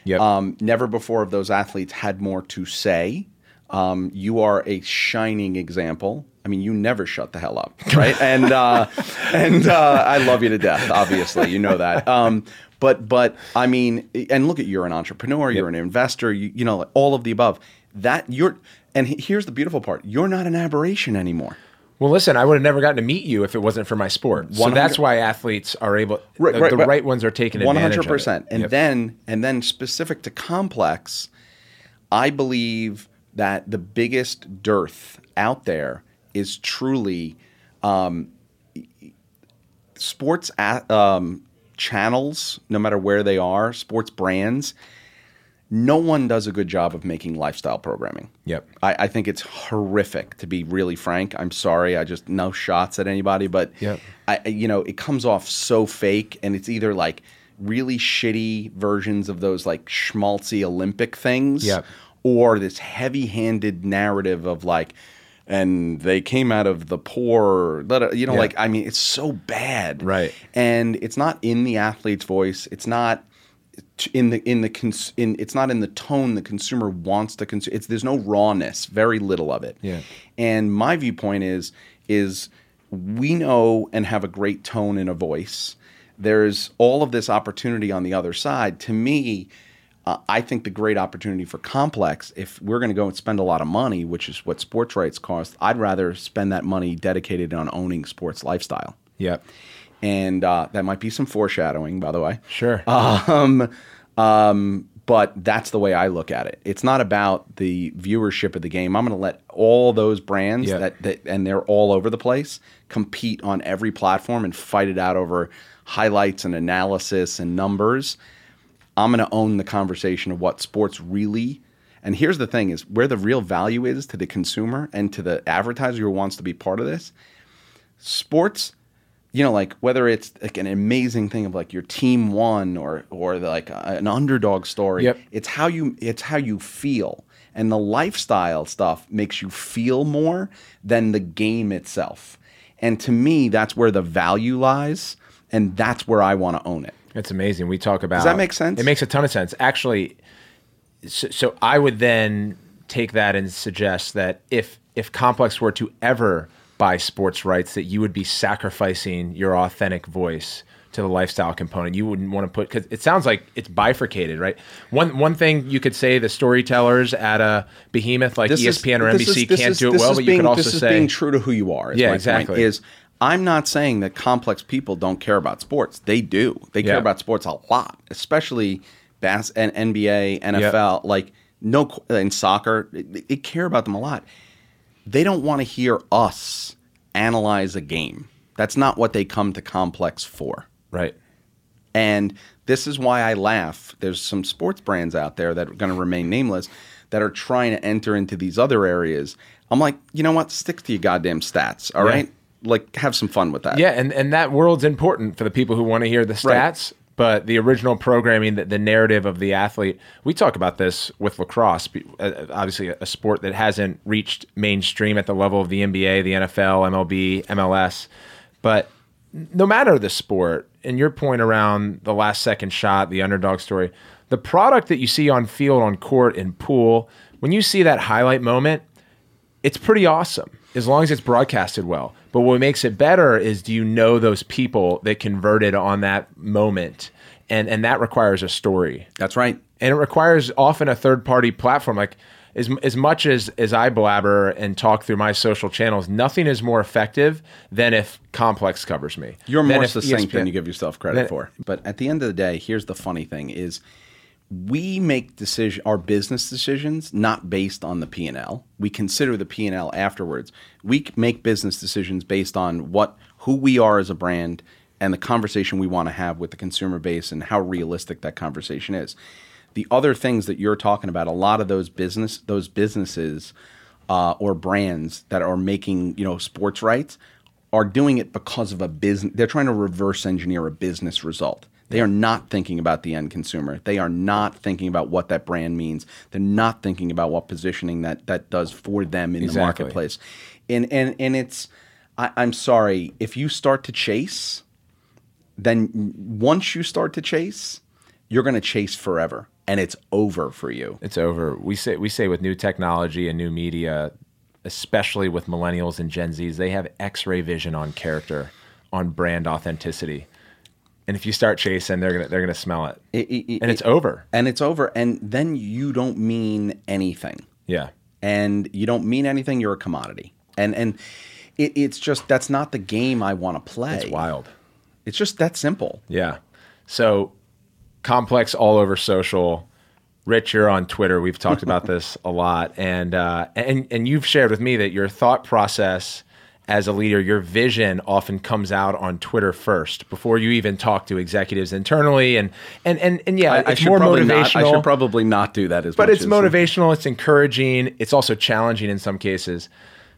yep. Um, never before have those athletes had more to say. Um, you are a shining example. I mean, you never shut the hell up, right? and uh, and uh, I love you to death. Obviously, you know that. Um, but but I mean, and look at you're an entrepreneur, you're an investor, you, you know, all of the above. That you're, and here's the beautiful part: you're not an aberration anymore. Well, listen, I would have never gotten to meet you if it wasn't for my sport. So 100 that's why athletes are able. Right, the, right, the right. ones are taking One advantage. hundred percent. And Yep. then and then specific to complex, I believe that the biggest dearth out there is truly um, sports at, um, channels, no matter where they are, sports brands. No one does a good job of making lifestyle programming. Yep. I, I think it's horrific to be really frank. I'm sorry. I just no shots at anybody, but Yep. I, you know, it comes off so fake, and it's either like really shitty versions of those like schmaltzy Olympic things, Yep. or this heavy-handed narrative of like, and they came out of the poor, you know, Yeah. like I mean, it's so bad, Right. And it's not in the athlete's voice. It's not in the in the cons- in it's not in the tone the consumer wants to consume. It's there's no rawness, very little of it. Yeah. And my viewpoint is is we know and have a great tone and a voice. There's all of this opportunity on the other side. To me, uh, I think the great opportunity for complex, if we're going to go and spend a lot of money, which is what sports rights cost, I'd rather spend that money dedicated on owning sports lifestyle. Yep. And uh, that might be some foreshadowing, by the way. Sure. Um, um, but that's the way I look at it. It's not about the viewership of the game. I'm going to let all those brands Yeah. that, that and they're all over the place compete on every platform and fight it out over highlights and analysis and numbers. I'm going to own the conversation of what sports really. And here's the thing: is where the real value is to the consumer and to the advertiser who wants to be part of this. Sports you know, like whether it's like an amazing thing of like your team won or or like a, an underdog story. Yep. It's how you it's how you feel, and the lifestyle stuff makes you feel more than the game itself. And to me, that's where the value lies, and that's where I want to own it. It's amazing. We talk about. Does that make sense? It makes a ton of sense. Actually, so, so I would then take that and suggest that if if Complex were to ever buy sports rights, that you would be sacrificing your authentic voice to the lifestyle component. You wouldn't want to put because it sounds like it's bifurcated, right? One one thing you could say the storytellers at a behemoth like This is- ESPN or NBC is- can't is- do it well, is but being, you could also this is say being true to who you are. Is Yeah, exactly. Is I'm not saying that complex people don't care about sports. They do. They care Yeah. about sports a lot, especially bas- and NBA, NFL, like no in soccer. They, they care about them a lot. They don't want to hear us analyze a game. That's not what they come to complex for. right. And this is why I laugh. There's some sports brands out there that are going to remain nameless that are trying to enter into these other areas. I'm like, you know what? Stick to your goddamn stats, all Yeah. right? Like, have some fun with that. Yeah, and, and that world's important for the people who want to hear the Right. But the original programming, the, the narrative of the athlete, we talk about this with lacrosse, uh, obviously a sport that hasn't reached mainstream at the level of the NBA, the NFL, MLB, MLS. But no matter the sport, and your point around the last second shot, the underdog story, the product that you see on field, on court, in pool, when you see that highlight moment, it's pretty awesome as long as it's broadcasted well. But what makes it better is do you know those people that converted on that moment? And and that requires a story. That's right. And it requires often a third party platform. Like as as much as as I blabber and talk through my social channels, nothing is more effective than if Complex covers me. You're more succinct than you give yourself credit Then- for. But at the end of the day, here's the funny thing is we make decision our business decisions not based on the P&L. We consider the P&L afterwards. We make business decisions based on what who we are as a brand and the conversation we want to have with the consumer base and how realistic that conversation is. The other things that you're talking about, a lot of those business those businesses uh, or brands that are making you know sports rights are doing it because of a business. They're trying to reverse engineer a business result. They are not thinking about the end consumer. They are not thinking about what that brand means. They're not thinking about what positioning that that does for them in Exactly. the marketplace. And and and it's I, I'm sorry if you start to chase, then once you start to chase, you're going to chase forever, and it's over for you. It's over. We say we say with new technology and new media, especially with millennials and Gen Zs, they have X-ray vision on character, on brand authenticity. And if you start chasing, they're gonna they're gonna smell it, It- it- and it's over. and it's over, and then you don't mean anything. Yeah, and you don't mean anything, you're a commodity. And and it, it's just that's not the game I want to play. it's wild. It's just that simple. Yeah. So complex all over social. Rich, you're on Twitter. We've talked about this a lot, and uh, and and you've shared with me that your thought process as a leader, your vision often comes out on Twitter first before you even talk to executives internally, and and and and yeah, I, I it's should more motivational. not. I should probably not do that as but much. it's as- motivational. It's encouraging. It's also challenging in some cases.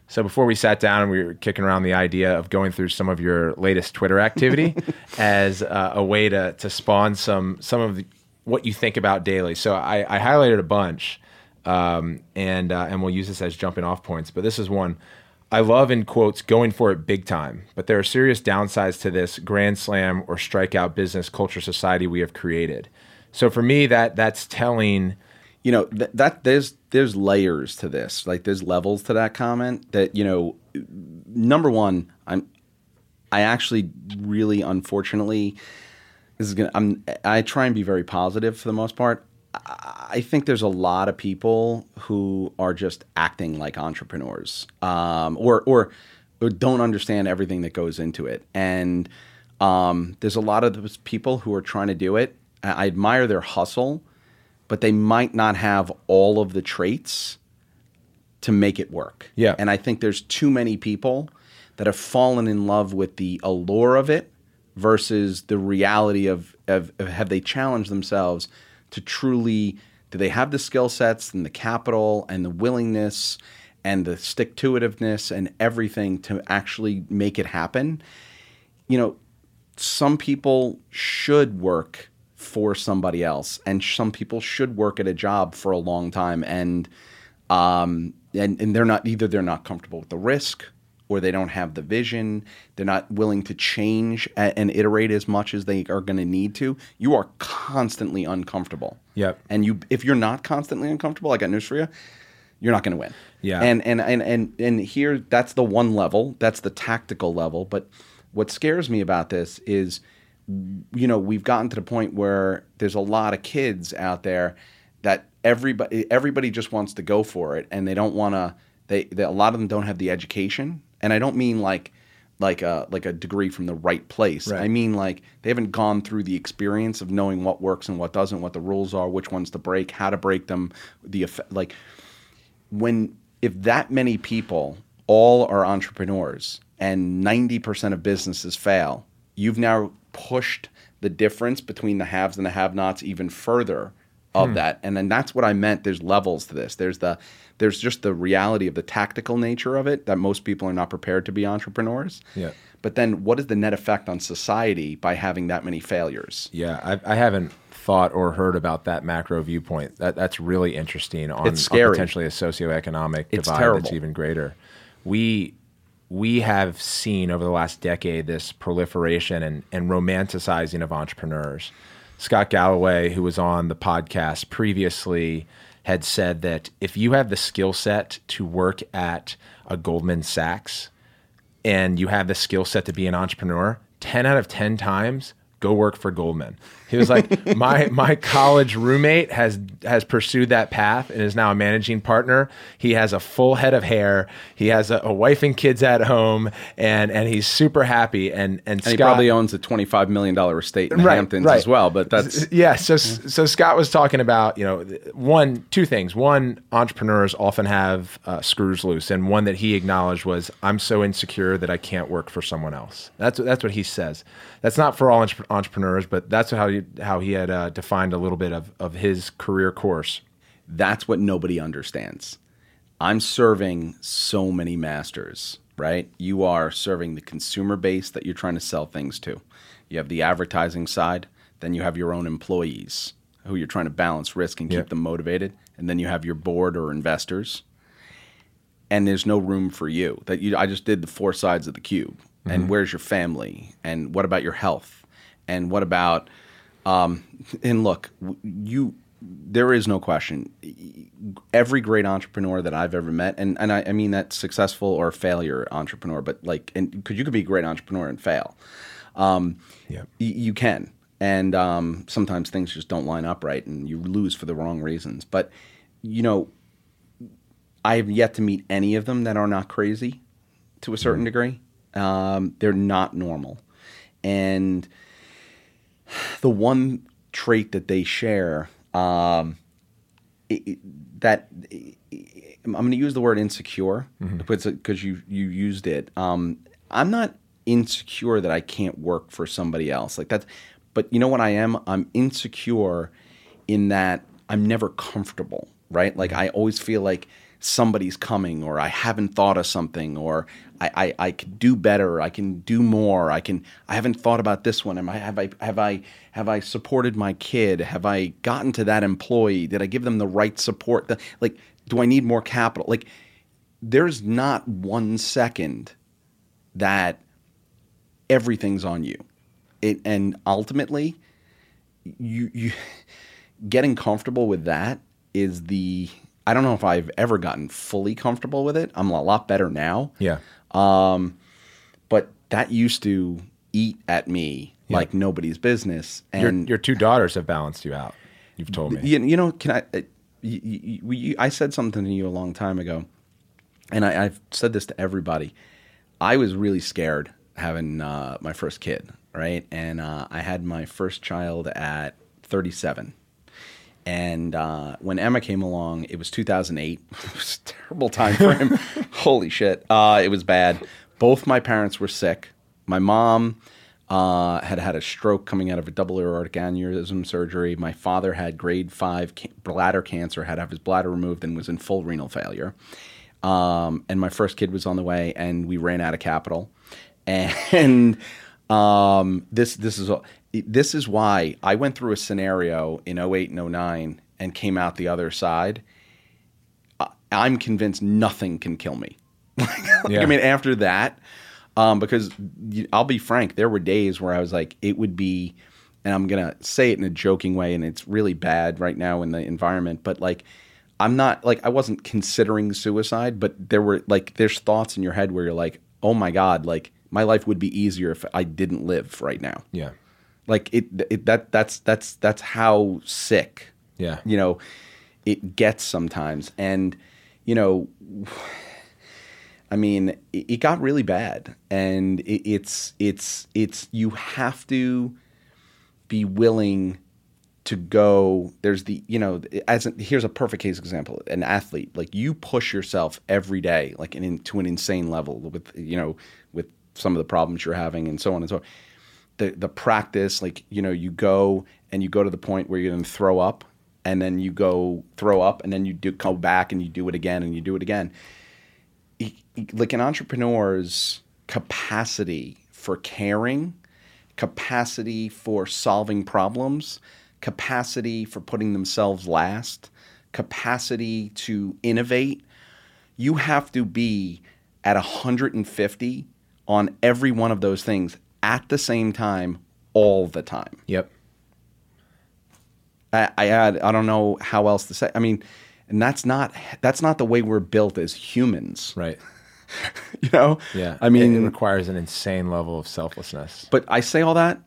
So before we sat down and we were kicking around the idea of going through some of your latest Twitter activity as uh, a way to to spawn some some of the, what you think about daily. So I, I highlighted a bunch, um, and uh, and we'll use this as jumping off points. But this is one. I love in quotes going for it big time, but there are serious downsides to this grand slam or strikeout business culture society we have created. So for me, that that's telling. you know th- that there's there's layers to this like there's levels to that comment that you know number one i'm i actually really unfortunately this is gonna i'm i try and be very positive for the most part I- think there's a lot of people who are just acting like entrepreneurs um, or, or or don't understand everything that goes into it and um, there's a lot of those people who are trying to do it i I admire their hustle but they might not have all of the traits to make it work. Yeah. And I think there's too many people that have fallen in love with the allure of it versus the reality of, of, of have they challenged themselves to truly do they have the skill sets and the capital and the willingness and the stick to itiveness and everything to actually make it happen? You know, some people should work for somebody else and some people should work at a job for a long time and um and, and they're not either they're not comfortable with the risk or they don't have the vision they're not willing to change and iterate as much as they are going to need to you are constantly uncomfortable Yep. and you if you're not constantly uncomfortable i got news for you you're not going to win Yeah. and and and and and here that's the one level that's the tactical level but what scares me about this is you know we've gotten to the point where there's a lot of kids out there that everybody everybody just wants to go for it and they don't want to they, they a lot of them don't have the education and i don't mean like like a like a degree from the right place. Right. i mean like they haven't gone through the experience of knowing what works and what doesn't what the rules are which ones to break how to break them the effect like when if that many people all are entrepreneurs and 90% of businesses fail you've now pushed the difference between the haves and the have-nots even further of hmm. that. And then that's what i meant. There's levels to this. There's the there's just the reality of the tactical nature of it that most people are not prepared to be entrepreneurs Yeah. but then what is the net effect on society by having that many failures Yeah, I, I haven't thought or heard about that macro viewpoint. That that's really interesting on, It's on potentially a socioeconomic It's divide terrible. that's even greater. We we have seen over the last decade this proliferation and, and romanticizing of entrepreneurs. Scott Galloway, who was on the podcast previously, had said that if you have the skill set to work at a Goldman Sachs, and you have the skill set to be an entrepreneur, 10 out of 10 times go work for Goldman. He was like, my my college roommate has has pursued that path and is now a managing partner. He has a full head of hair. He has a, a wife and kids at home, and and he's super happy. And and, And Scott, he probably owns a twenty-five million dollar estate in the Right, Hamptons right. as well. But that's yeah. So so Scott was talking about you know one two things. One, entrepreneurs often have uh, screws loose, and one that he acknowledged was I'm so insecure that I can't work for someone else. That's that's what he says. That's not for all entre- entrepreneurs, but that's how he, how he had uh, defined a little bit of of his career course. that's what nobody understands. I'm serving so many masters, right? You are serving the consumer base that you're trying to sell things to. You have the advertising side, then you have your own employees who you're trying to balance risk and keep Yep. them motivated, and then you have your board or investors. And there's no room for you. That you I just did the four sides of the cube. And where's your family? And what about your health? And what about um, and look, you there is no question. Every great entrepreneur that I've ever met, and, and I, I mean that successful or failure entrepreneur, but like, and because you could be a great entrepreneur and fail, um, Yeah. y- you can. And um, sometimes things just don't line up right, and you lose for the wrong reasons. But you know, I have yet to meet any of them that are not crazy to a certain degree. Um, they're not normal. And the one trait that they share um, it, it- that I'm going to use the word insecure because you you used it. Um, I'm not insecure that I can't work for somebody else like that, but you know what I am? I'm insecure in that I'm never comfortable, right? Like I always feel like somebody's coming or I haven't thought of something or I, I, I could do better, I can do more, I can I haven't thought about this one. Am I have I have I have I supported my kid? Have I gotten to that employee? Did I give them the right support? The, like do I need more capital? Like there's not one second that everything's on you. It, and ultimately you you getting comfortable with that is the I don't know if I've ever gotten fully comfortable with it. I'm a lot better now. Yeah. Um, But that used to eat at me like nobody's business. And your two daughters have balanced you out. You've told me. you, you know, can I? Uh, you, you, you, I said something to you a long time ago, and I, I've said this to everybody. I was really scared having uh, my first kid, right? And uh, I had my first child at 37. And uh, when Emma came along, it was 2008. it was a terrible time for him. Holy shit. Uh, it was bad. Both my parents were sick. My mom uh, had had a stroke coming out of a double aortic aneurysm surgery. My father had grade five ca- bladder cancer, had to have his bladder removed, and was in full renal failure. Um, and my first kid was on the way, and we ran out of capital. And um, this this is this is why I went through a scenario in 08 and 09 and came out the other side. I'm convinced nothing can kill me. Like, Yeah. I mean, after that, um, because I'll be frank, there were days where I was like, it would be, and I'm gonna say it in a joking way, and it's really bad right now in the environment, but like, I'm not like I wasn't considering suicide, but there were like there's thoughts in your head where you're like, oh my god, like my life would be easier if I didn't live right now. Yeah. Like it, it that that's that's that's how sick Yeah. you know it gets sometimes. And you know i mean it, got really bad. And it, it's it's it's you have to be willing to go. There's the you know as an, here's a perfect case example an athlete. Like you push yourself every day like an, to an insane level with you know with some of the problems you're having and so on and so on the the practice like you know you go and you go to the point where you're going to throw up and then you go throw up and then you do come back and you do it again and you do it again. Like an entrepreneur's capacity for caring capacity for solving problems capacity for putting themselves last capacity to innovate you have to be at 150 on every one of those things at the same time all the time. Yep. I, I add, I don't know how else to say. I mean, and that's not that's not the way we're built as humans, Right. you know. Yeah. I mean, it, it requires an insane level of selflessness. but I say all that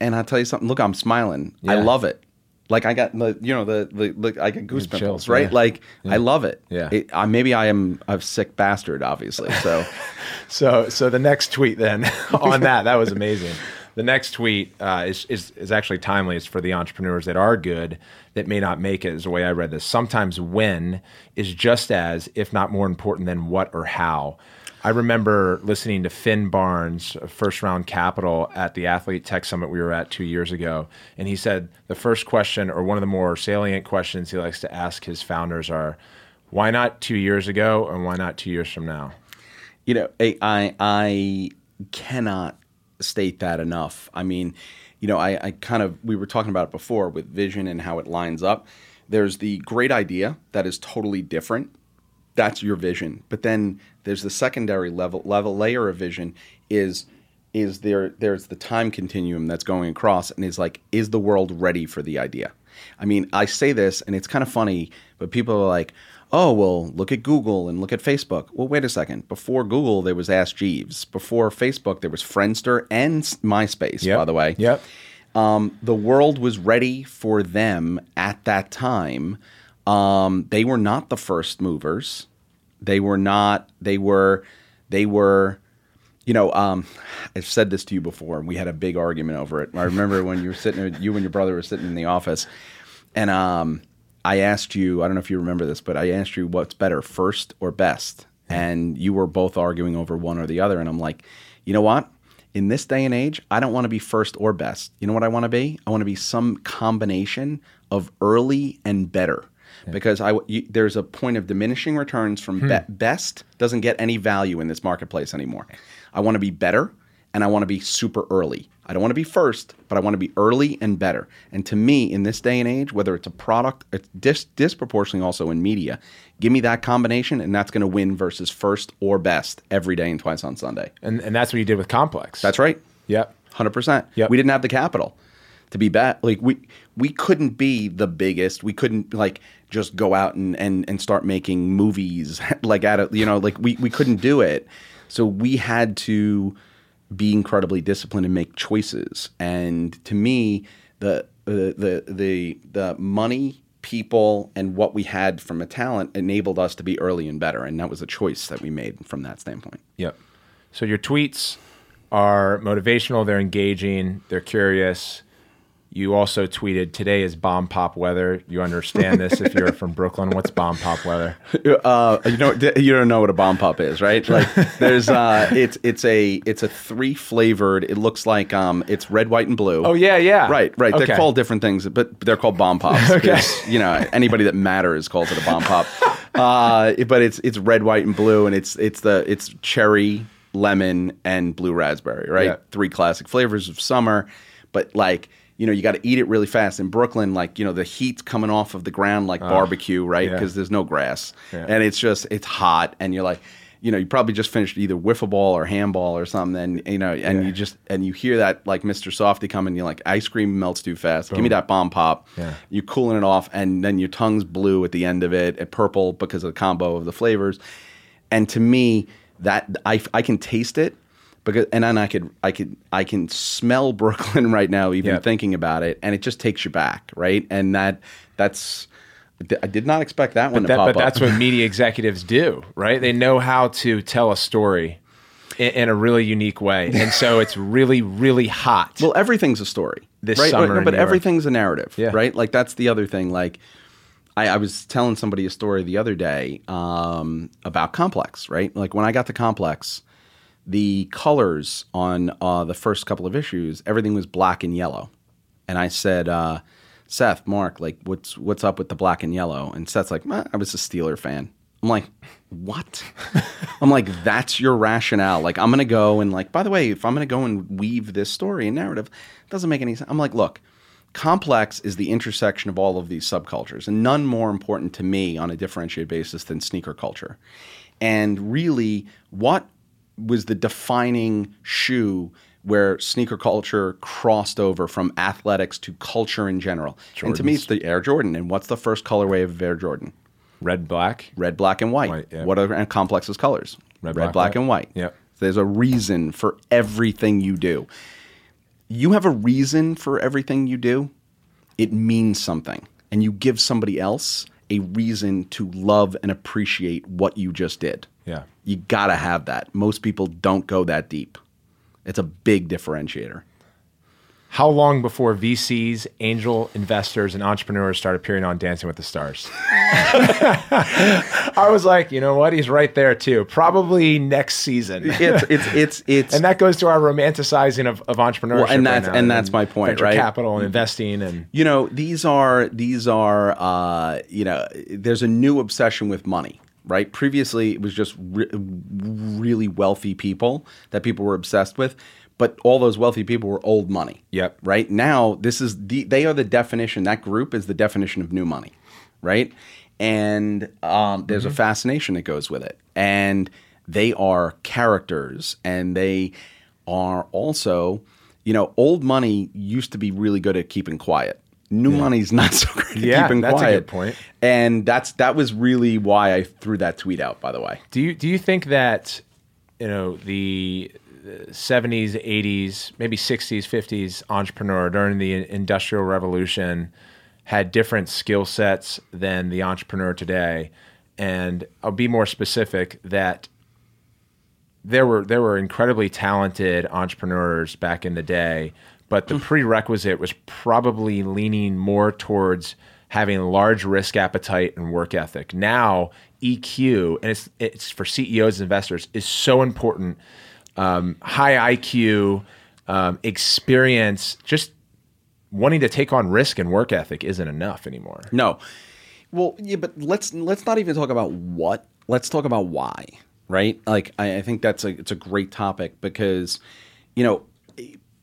and I'll tell you something. Look, I'm smiling. I love it. Like I got the, you know, the, the, the I got goosebumps, chills, right? yeah. Like I love it. Yeah. It, I, maybe I am a sick bastard, obviously. So So, so the next tweet then on that, that was amazing. The next tweet uh, is, is is actually timely. It's for the entrepreneurs that are good that may not make it. Is the way I read this. Sometimes when is just as, if not more important than what or how. I remember listening to Phin Barnes, First Round Capital, at the Athlete Tech Summit we were at two years ago, and he said the first question, or one of the more salient questions he likes to ask his founders, are, "Why not two years ago, and why not two years from now?" you know, I, I cannot state that enough. I mean, you know, I, I kind of we were talking about it before with vision and how it lines up. There's the great idea that is totally different. That's your vision. But then there's the secondary level level layer of vision is is there there's the time continuum that's going across and is like is the world ready for the idea i mean i say this and it's kind of funny but people are like oh well look at google and look at facebook well wait a second before google there was ask jeeves before facebook there was friendster and myspace by the way Yep. um, the world was ready for them at that time. Um, they were not the first movers. They were not. They were. They were. You know, um, I've said this to you before, and we had a big argument over it. I remember when you were sitting, you and your brother were sitting in the office, and um, I asked you. I don't know if you remember this, but I asked you what's better, first or best, and you were both arguing over one or the other. And I'm like, you know what? in this day and age, I don't want to be first or best. You know what I want to be? I want to be some combination of early and better. Because I, you, there's a point of diminishing returns from be- hmm. best doesn't get any value in this marketplace anymore. I want to be better and I want to be super early. I don't want to be first, but I want to be early and better. And to me, in this day and age, whether it's a product, it's dis- disproportionately also in media, give me that combination, and that's going to win versus first or best every day and twice on Sunday. And and that's what you did with Complex. That's right. Yep. Hundred percent. Yep. We didn't have the capital to be bad. Like we we couldn't be the biggest. We couldn't like just go out and and, and start making movies like at a, you know like we we couldn't do it. So we had to be incredibly disciplined and make choices. And to me, the the the the, the money. People and what we had from a talent enabled us to be early and better, and that was a choice that we made from that standpoint. Yep. So your tweets are motivational, they're engaging, they're curious. You also tweeted today is bomb pop weather. You understand this if you're from Brooklyn. What's bomb pop weather? uh, you know, you don't know what a bomb pop is, right? Like, there's, uh, it's it's a it's a three flavored. It looks like um, it's red, white, and blue. Oh yeah, yeah. Right, right. Okay. They're called different things, but they're called bomb pops. Okay. You know, anybody that matters calls it a bomb pop. Uh, but it's it's red, white, and blue, and it's it's the it's cherry, lemon, and blue raspberry. Right, Yeah. three classic flavors of summer. But like you know, you got to eat it really fast. In Brooklyn, like you know, the heat's coming off of the ground like barbecue, right? yeah. Because there's no grass, Yeah. and it's just it's hot, and you're like. You know, you probably just finished either wiffle ball or handball or something, and you know, and you just and you hear that like Mr. Softee coming, you're like, ice cream melts too fast. Give me that bomb pop. Yeah. You're cooling it off, and then your tongue's blue at the end of it, and purple because of the combo of the flavors. And to me, that I, I can taste it because, and then I could I could I can smell Brooklyn right now, even Yep. thinking about it, and it just takes you back, right? And that that's I did not expect that one to That- pop but up. that's what media executives do, right? They know how to tell a story in, in a really unique way, and so it's really, really hot. Well, everything's a story. This right? summer No, but everything's a narrative, Yeah. right? Like that's the other thing. Like I, I was telling somebody a story the other day um, about Complex, right? Like when I got to Complex, the colors on uh, the first couple of issues, everything was black and yellow, and I said, uh, Seth, Marc, like what's what's up with the black and yellow? And Seth's like, "Eh, I was a Steeler fan. I'm like, what? I'm like, that's your rationale. Like, I'm gonna go and like, by the way, if I'm gonna go and weave this story and narrative, it doesn't make any sense. I'm like, look, complex is the intersection of all of these subcultures, and none more important to me on a differentiated basis than sneaker culture. And really, what was the defining shoe where sneaker culture crossed over from athletics to culture in general? And to me, it's the Air Jordan. And what's the first colorway of Air Jordan? Red, black. red, black, and white. White, yeah. What are and complexes colors? Red, Red, black, black, and white. Yep. There's a reason for everything you do. you have a reason for everything you do, it means something. And you give somebody else a reason to love and appreciate what you just did. Yeah. You got to have that. Most people don't go that deep. It's a big differentiator. How long before VCs, angel investors, and entrepreneurs start appearing on Dancing with the Stars? I was like, you know what? He's right there too. Probably next season. It's it's it's it's and that goes to our romanticizing of, of entrepreneurship. Well, and right that's- now, and that's my point, venture right? Capital and investing and you know these are these are uh, you know there's a new obsession with money right? Previously it was just re- really wealthy people that people were obsessed with but all those wealthy people were old money. Yep. right? Now this is the they are the definition that group is the definition of new money right? And um, there's a fascination that goes with it. And they are characters and they are also you know old money used to be really good at keeping quiet new money's not so great at Yeah, keeping that's a quiet good point. and that's that was really why i threw that tweet out by the way Do you do you think that you know the seventies, eighties, maybe sixties, fifties entrepreneur during the industrial revolution had different skill sets than the entrepreneur today? And I'll be more specific that there were there were incredibly talented entrepreneurs back in the day, but the prerequisite was probably leaning more towards having a large risk appetite and work ethic. Now EQ and it's it's for CEOs and investors is so important. Um, high IQ, um, experience, just wanting to take on risk and work ethic isn't enough anymore. No. Well, yeah, but let's let's not even talk about what. Let's talk about why, right? Like I, I think that's a it's a great topic because, you know,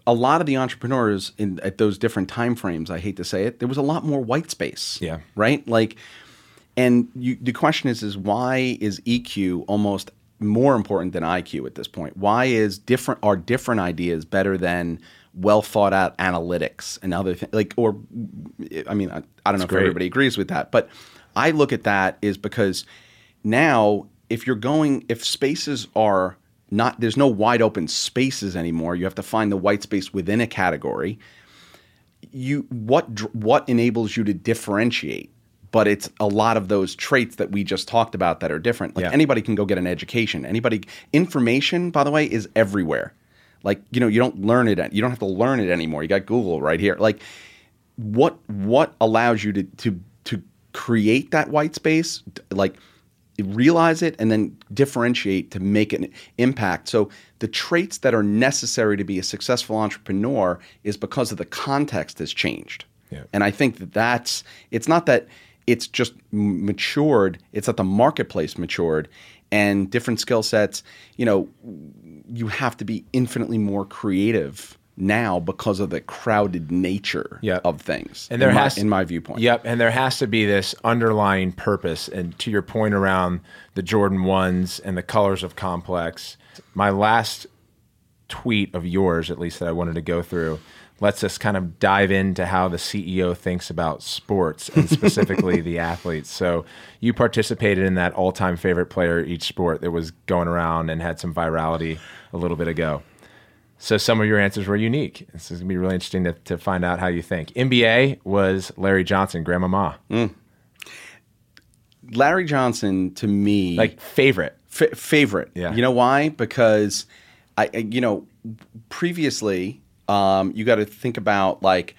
a lot of the entrepreneurs in at those different time frames. I hate to say it, there was a lot more white space. Yeah. Right. Like, and you, the question is, is why is EQ almost more important than IQ at this point? Why is different are different ideas better than well thought out analytics and other things? Like, or I mean, I, I don't know if everybody agrees with that, but I look at that is because now if you're going, if spaces are not, there's no wide open spaces anymore. You have to find the white space within a category. You what what enables you to differentiate? But it's a lot of those traits that we just talked about that are different. Like Yeah. anybody can go get an education. Anybody information by the way is everywhere. Like you know you don't learn it you don't have to learn it anymore. You got google right here. Like what what allows you to to to create that white space? Like realize it and then differentiate to make an impact so the traits that are necessary to be a successful entrepreneur is because of the context has changed Yeah. and i think that that's it's not that it's just matured it's that the marketplace matured and different skill sets you know you have to be infinitely more creative now because of the crowded nature Yep. of things And there in, my, has in my viewpoint Yep, and there has to be this underlying purpose. And to your point around the Jordan ones and the colors of complex, my last tweet of yours, at least that I wanted to go through, lets us kind of dive into how the CEO thinks about sports and specifically the athletes. So you participated in that all-time favorite player each sport that was going around and had some virality a little bit ago. So some of your answers were unique. This is gonna be really interesting to, to find out how you think. NBA was Larry Johnson, Grandmama, larry johnson to me like favorite. F- favorite. Yeah. You know why? Because I, I- you know, previously, um, you got to think about like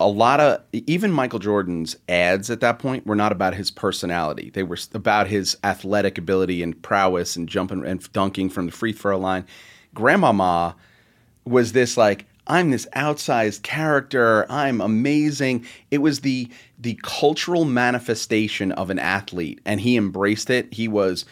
a lot of even Michael Jordan's ads at that point were not about his personality. They were about his athletic ability and prowess and jumping and dunking from the free throw line. Grandmama was this like I'm this outsized character. I'm amazing. It was the the cultural manifestation of an athlete, and he embraced it. He was,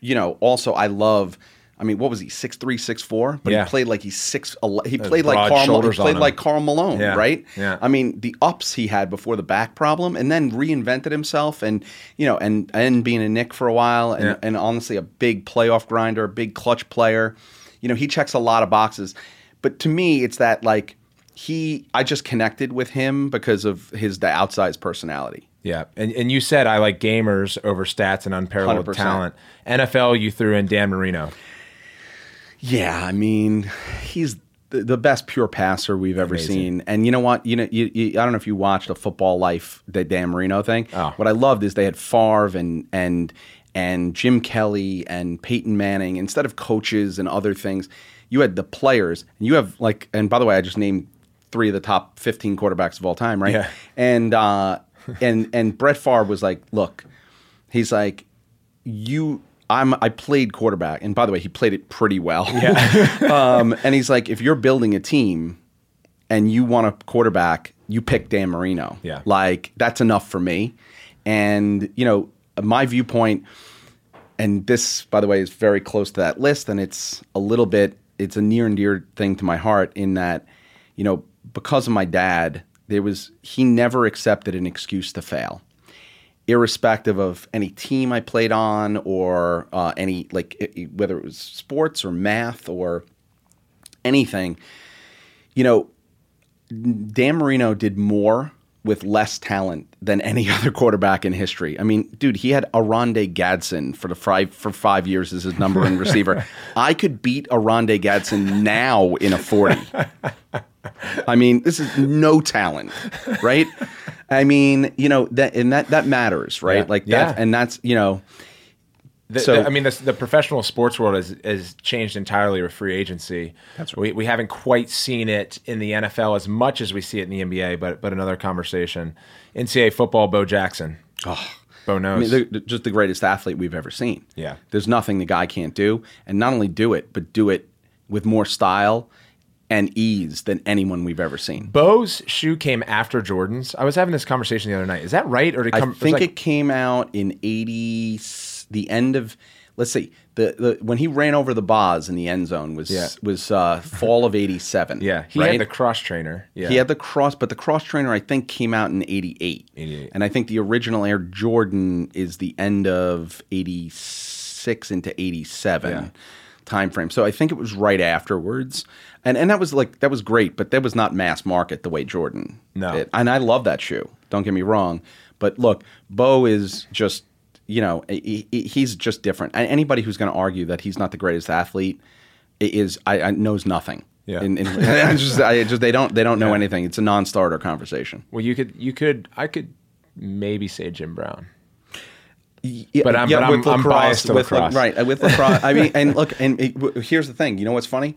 you know, also I love. I mean, what was he? Six three, six four. But Yeah. he played like he's six. He played like Carl. He played like Karl Malone, Yeah. right? Yeah. I mean, the ups he had before the back problem, and then reinvented himself, and you know, and and being a Knick for a while, and, Yeah. and honestly, a big playoff grinder, a big clutch player. You know, he checks a lot of boxes. But to me, it's that like he, I just connected with him because of his the outsized personality. Yeah, and and you said I like gamers over stats and unparalleled 100%. talent. NFL, you threw in Dan Marino. Yeah, I mean, he's the, the best pure passer we've ever Amazing. seen. And you know what? You know, you, you, I don't know if you watched a Football Life, the Dan Marino thing. Oh. What I loved is they had Favre and and and Jim Kelly and Peyton Manning instead of coaches and other things. You had the players. And you have like, and by the way, I just named three of the top fifteen quarterbacks of all time, right? Yeah. And uh, and and Brett Favre was like, look, he's like, you. I'm, I played quarterback, and by the way, he played it pretty well. Yeah. um, and he's like, if you're building a team and you want a quarterback, you pick Dan Marino. Yeah. Like that's enough for me. And you know, my viewpoint, and this, by the way, is very close to that list, and it's a little bit, it's a near and dear thing to my heart in that, you know, because of my dad, there was he never accepted an excuse to fail irrespective of any team I played on or uh, any like whether it was sports or math or anything. You know, Dan Marino did more with less talent than any other quarterback in history. I mean, dude, he had Oronde Gadsden for the five for five years as his number one receiver. I could beat Oronde Gadsden now in a forty. I mean, this is no talent, right? I mean, you know that, and that that matters, right? Yeah. Like that, Yeah. and that's you know, The, So- the- I mean, the, the professional sports world has, has changed entirely with free agency. That's right. We, we haven't quite seen it in the NFL as much as we see it in the NBA, but but another conversation. NCAA football, Bo Jackson. Oh, Bo I knows. mean, they're just the greatest athlete we've ever seen. Yeah. there's nothing the guy can't do, and not only do it, but do it with more style and ease than anyone we've ever seen. Bo's shoe came after Jordan's. I was having this conversation the other night. Is that right, or did it I think was like- it came out in eighty, the end of. Let's see, the, the when he ran over the Boz in the end zone was Yeah. was uh, fall of eighty seven. Yeah, he right? had the cross trainer. Yeah, He had the cross, but the cross trainer I think came out in '88. 88. and I think the original Air Jordan is the end of '86 into '87 Yeah. time frame. So I think it was right afterwards, and and that was like that was great, but that was not mass market the way Jordan. No. did. and I love that shoe. Don't get me wrong, but look, Bo is just you know he, he- he's just different. Anybody who's going to argue that he's not the greatest athlete is I, I knows nothing. Yeah. I just, I just they don't they don't know Yeah. anything. It's a non-starter conversation. Well, you could, you could, I could maybe say Jim Brown. Yeah, But I'm- but I'm- I'm biased to with la- lacrosse. right uh, with lacrosse. I mean, and look, and it, here's the thing. You know what's funny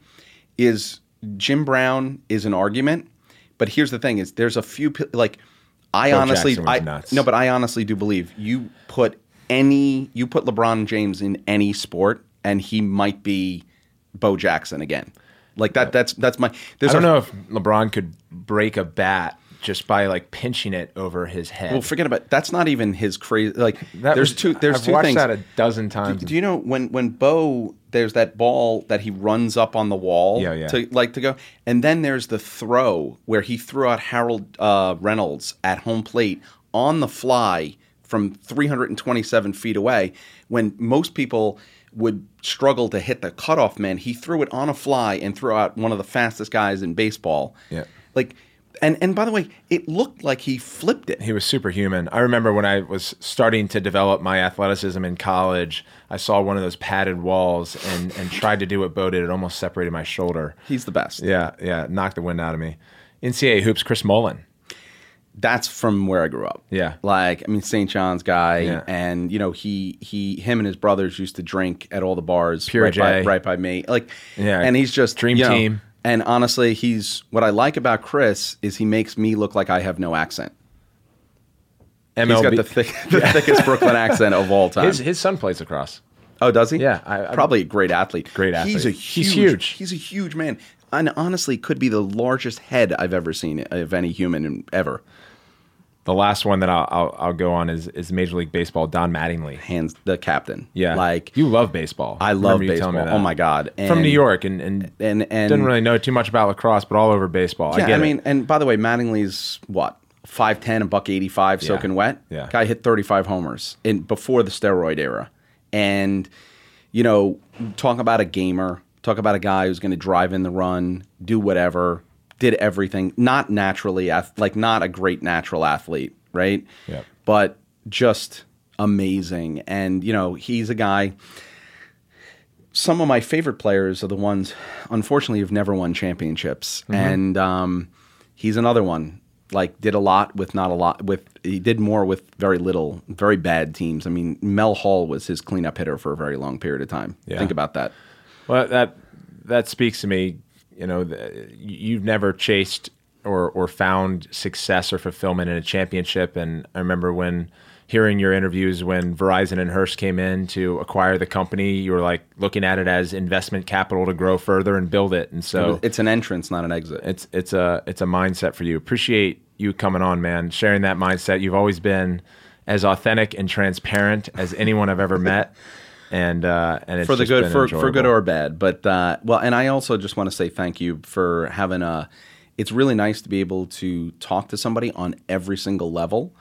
is Jim Brown is an argument, but here's the thing: is there's a few like I honestly, I nuts. no, but I honestly do believe you put any you put LeBron James in any sport, and he might be Bo Jackson again. Like that. That's that's my. There's I don't know if LeBron could break a bat just by like pinching it over his head. Well, forget about that's not even his crazy. Like That there's was- two. There's I've two watched things. that a dozen times. Do you know when when Bo there's that ball that he runs up on the wall Yeah, yeah. to like to go, and then there's the throw where he threw out Harold uh, Reynolds at home plate on the fly from 327 feet away. When most people would struggle to hit the cutoff man, he threw it on a fly and threw out one of the fastest guys in baseball. Yeah. like. And, and by the way, it looked like he flipped it. He was superhuman. I remember when I was starting to develop my athleticism in college, I saw one of those padded walls and, and tried to do what Bo did. It almost separated my shoulder. He's the best. Yeah, yeah, knocked the wind out of me. NCAA hoops, Chris Mullin. That's from where I grew up. Yeah. Like I mean St. John's guy Yeah. and you know he he him and his brothers used to drink at all the bars Pure right by, right by me. Like Yeah. and he's just Dream you know, team. And honestly, he's what I like about Chris is he makes me look like I have no accent. MLB. He's got the thick the thickest Brooklyn accent of all time. his his son plays lacrosse. oh, does he? Yeah, I- probably a great athlete. Great athlete. He's a huge, He's huge. He's a huge man. And honestly, could be the largest head I've ever seen of any human ever. The last one that I'll I'll, I'll go on is is Major League Baseball. Don Mattingly. Hands the captain. Yeah, like you love baseball. I love Remember you telling baseball. Oh my god! From New York and and and and didn't really know too much about lacrosse, but all over baseball. I Yeah, I it. mean, and by the way, Mattingly's what five ten, a buck eighty five, Yeah. soaking wet. Yeah. guy hit thirty five homers in before the steroid era, and you know, talk about a gamer, talk about a guy who's going to drive in the run, do whatever, did everything, not naturally, like not a great natural athlete, right? Yep. But just amazing, and you know, he's a guy some of my favorite players are the ones, unfortunately, who've never won championships, and um, he's another one. Like did a lot with not a lot with he did more with very little, very bad teams. I mean, Mel Hall was his cleanup hitter for a very long period of time. Yeah. Think about that. Well, that that speaks to me. You know, the, you've never chased or or found success or fulfillment in a championship. And I remember when hearing your interviews when Verizon and Hearst came in to acquire the company, you were like looking at it as investment capital to grow further and build it. And so It's an entrance, not an exit. it's it's a it's a mindset for you. Appreciate you coming on, man. Sharing that mindset. You've always been as authentic and transparent as anyone I've ever met. And uh, and it's for the just good for, for good or bad but uh, well and i also just want to say thank you for having a it's really nice to be able to talk to somebody on every single level.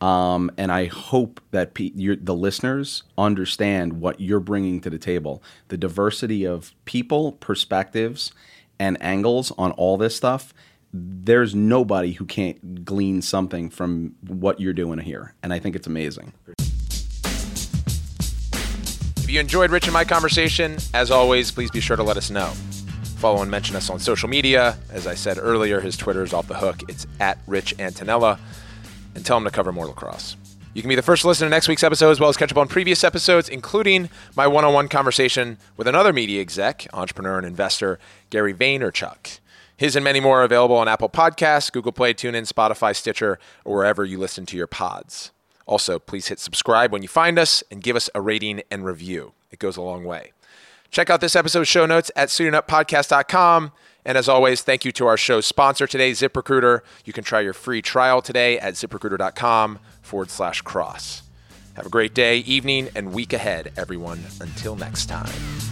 Um, and i hope that pe- your, the listeners understand what you're bringing to the table the diversity of people perspectives and angles on all this stuff. There's nobody who can't glean something from what you're doing here and i think it's amazing If you enjoyed Rich and my conversation, as always, please be sure to let us know. Follow and mention us on social media. As I said earlier, his Twitter is off the hook. It's at Rich Antonello. And tell him to cover more lacrosse. You can be the first to listen to next week's episode as well as catch up on previous episodes, including my one on one conversation with another media exec, entrepreneur, and investor, Gary Vaynerchuk. His and many more are available on Apple Podcasts, Google Play, TuneIn, Spotify, Stitcher, or wherever you listen to your pods. Also, please hit subscribe when you find us and give us a rating and review. It goes a long way. Check out this episode's show notes at studentupodcast.com. And as always, thank you to our show's sponsor today, ZipRecruiter. You can try your free trial today at ziprecruiter.com forward slash cross. Have a great day, evening, and week ahead, everyone. Until next time.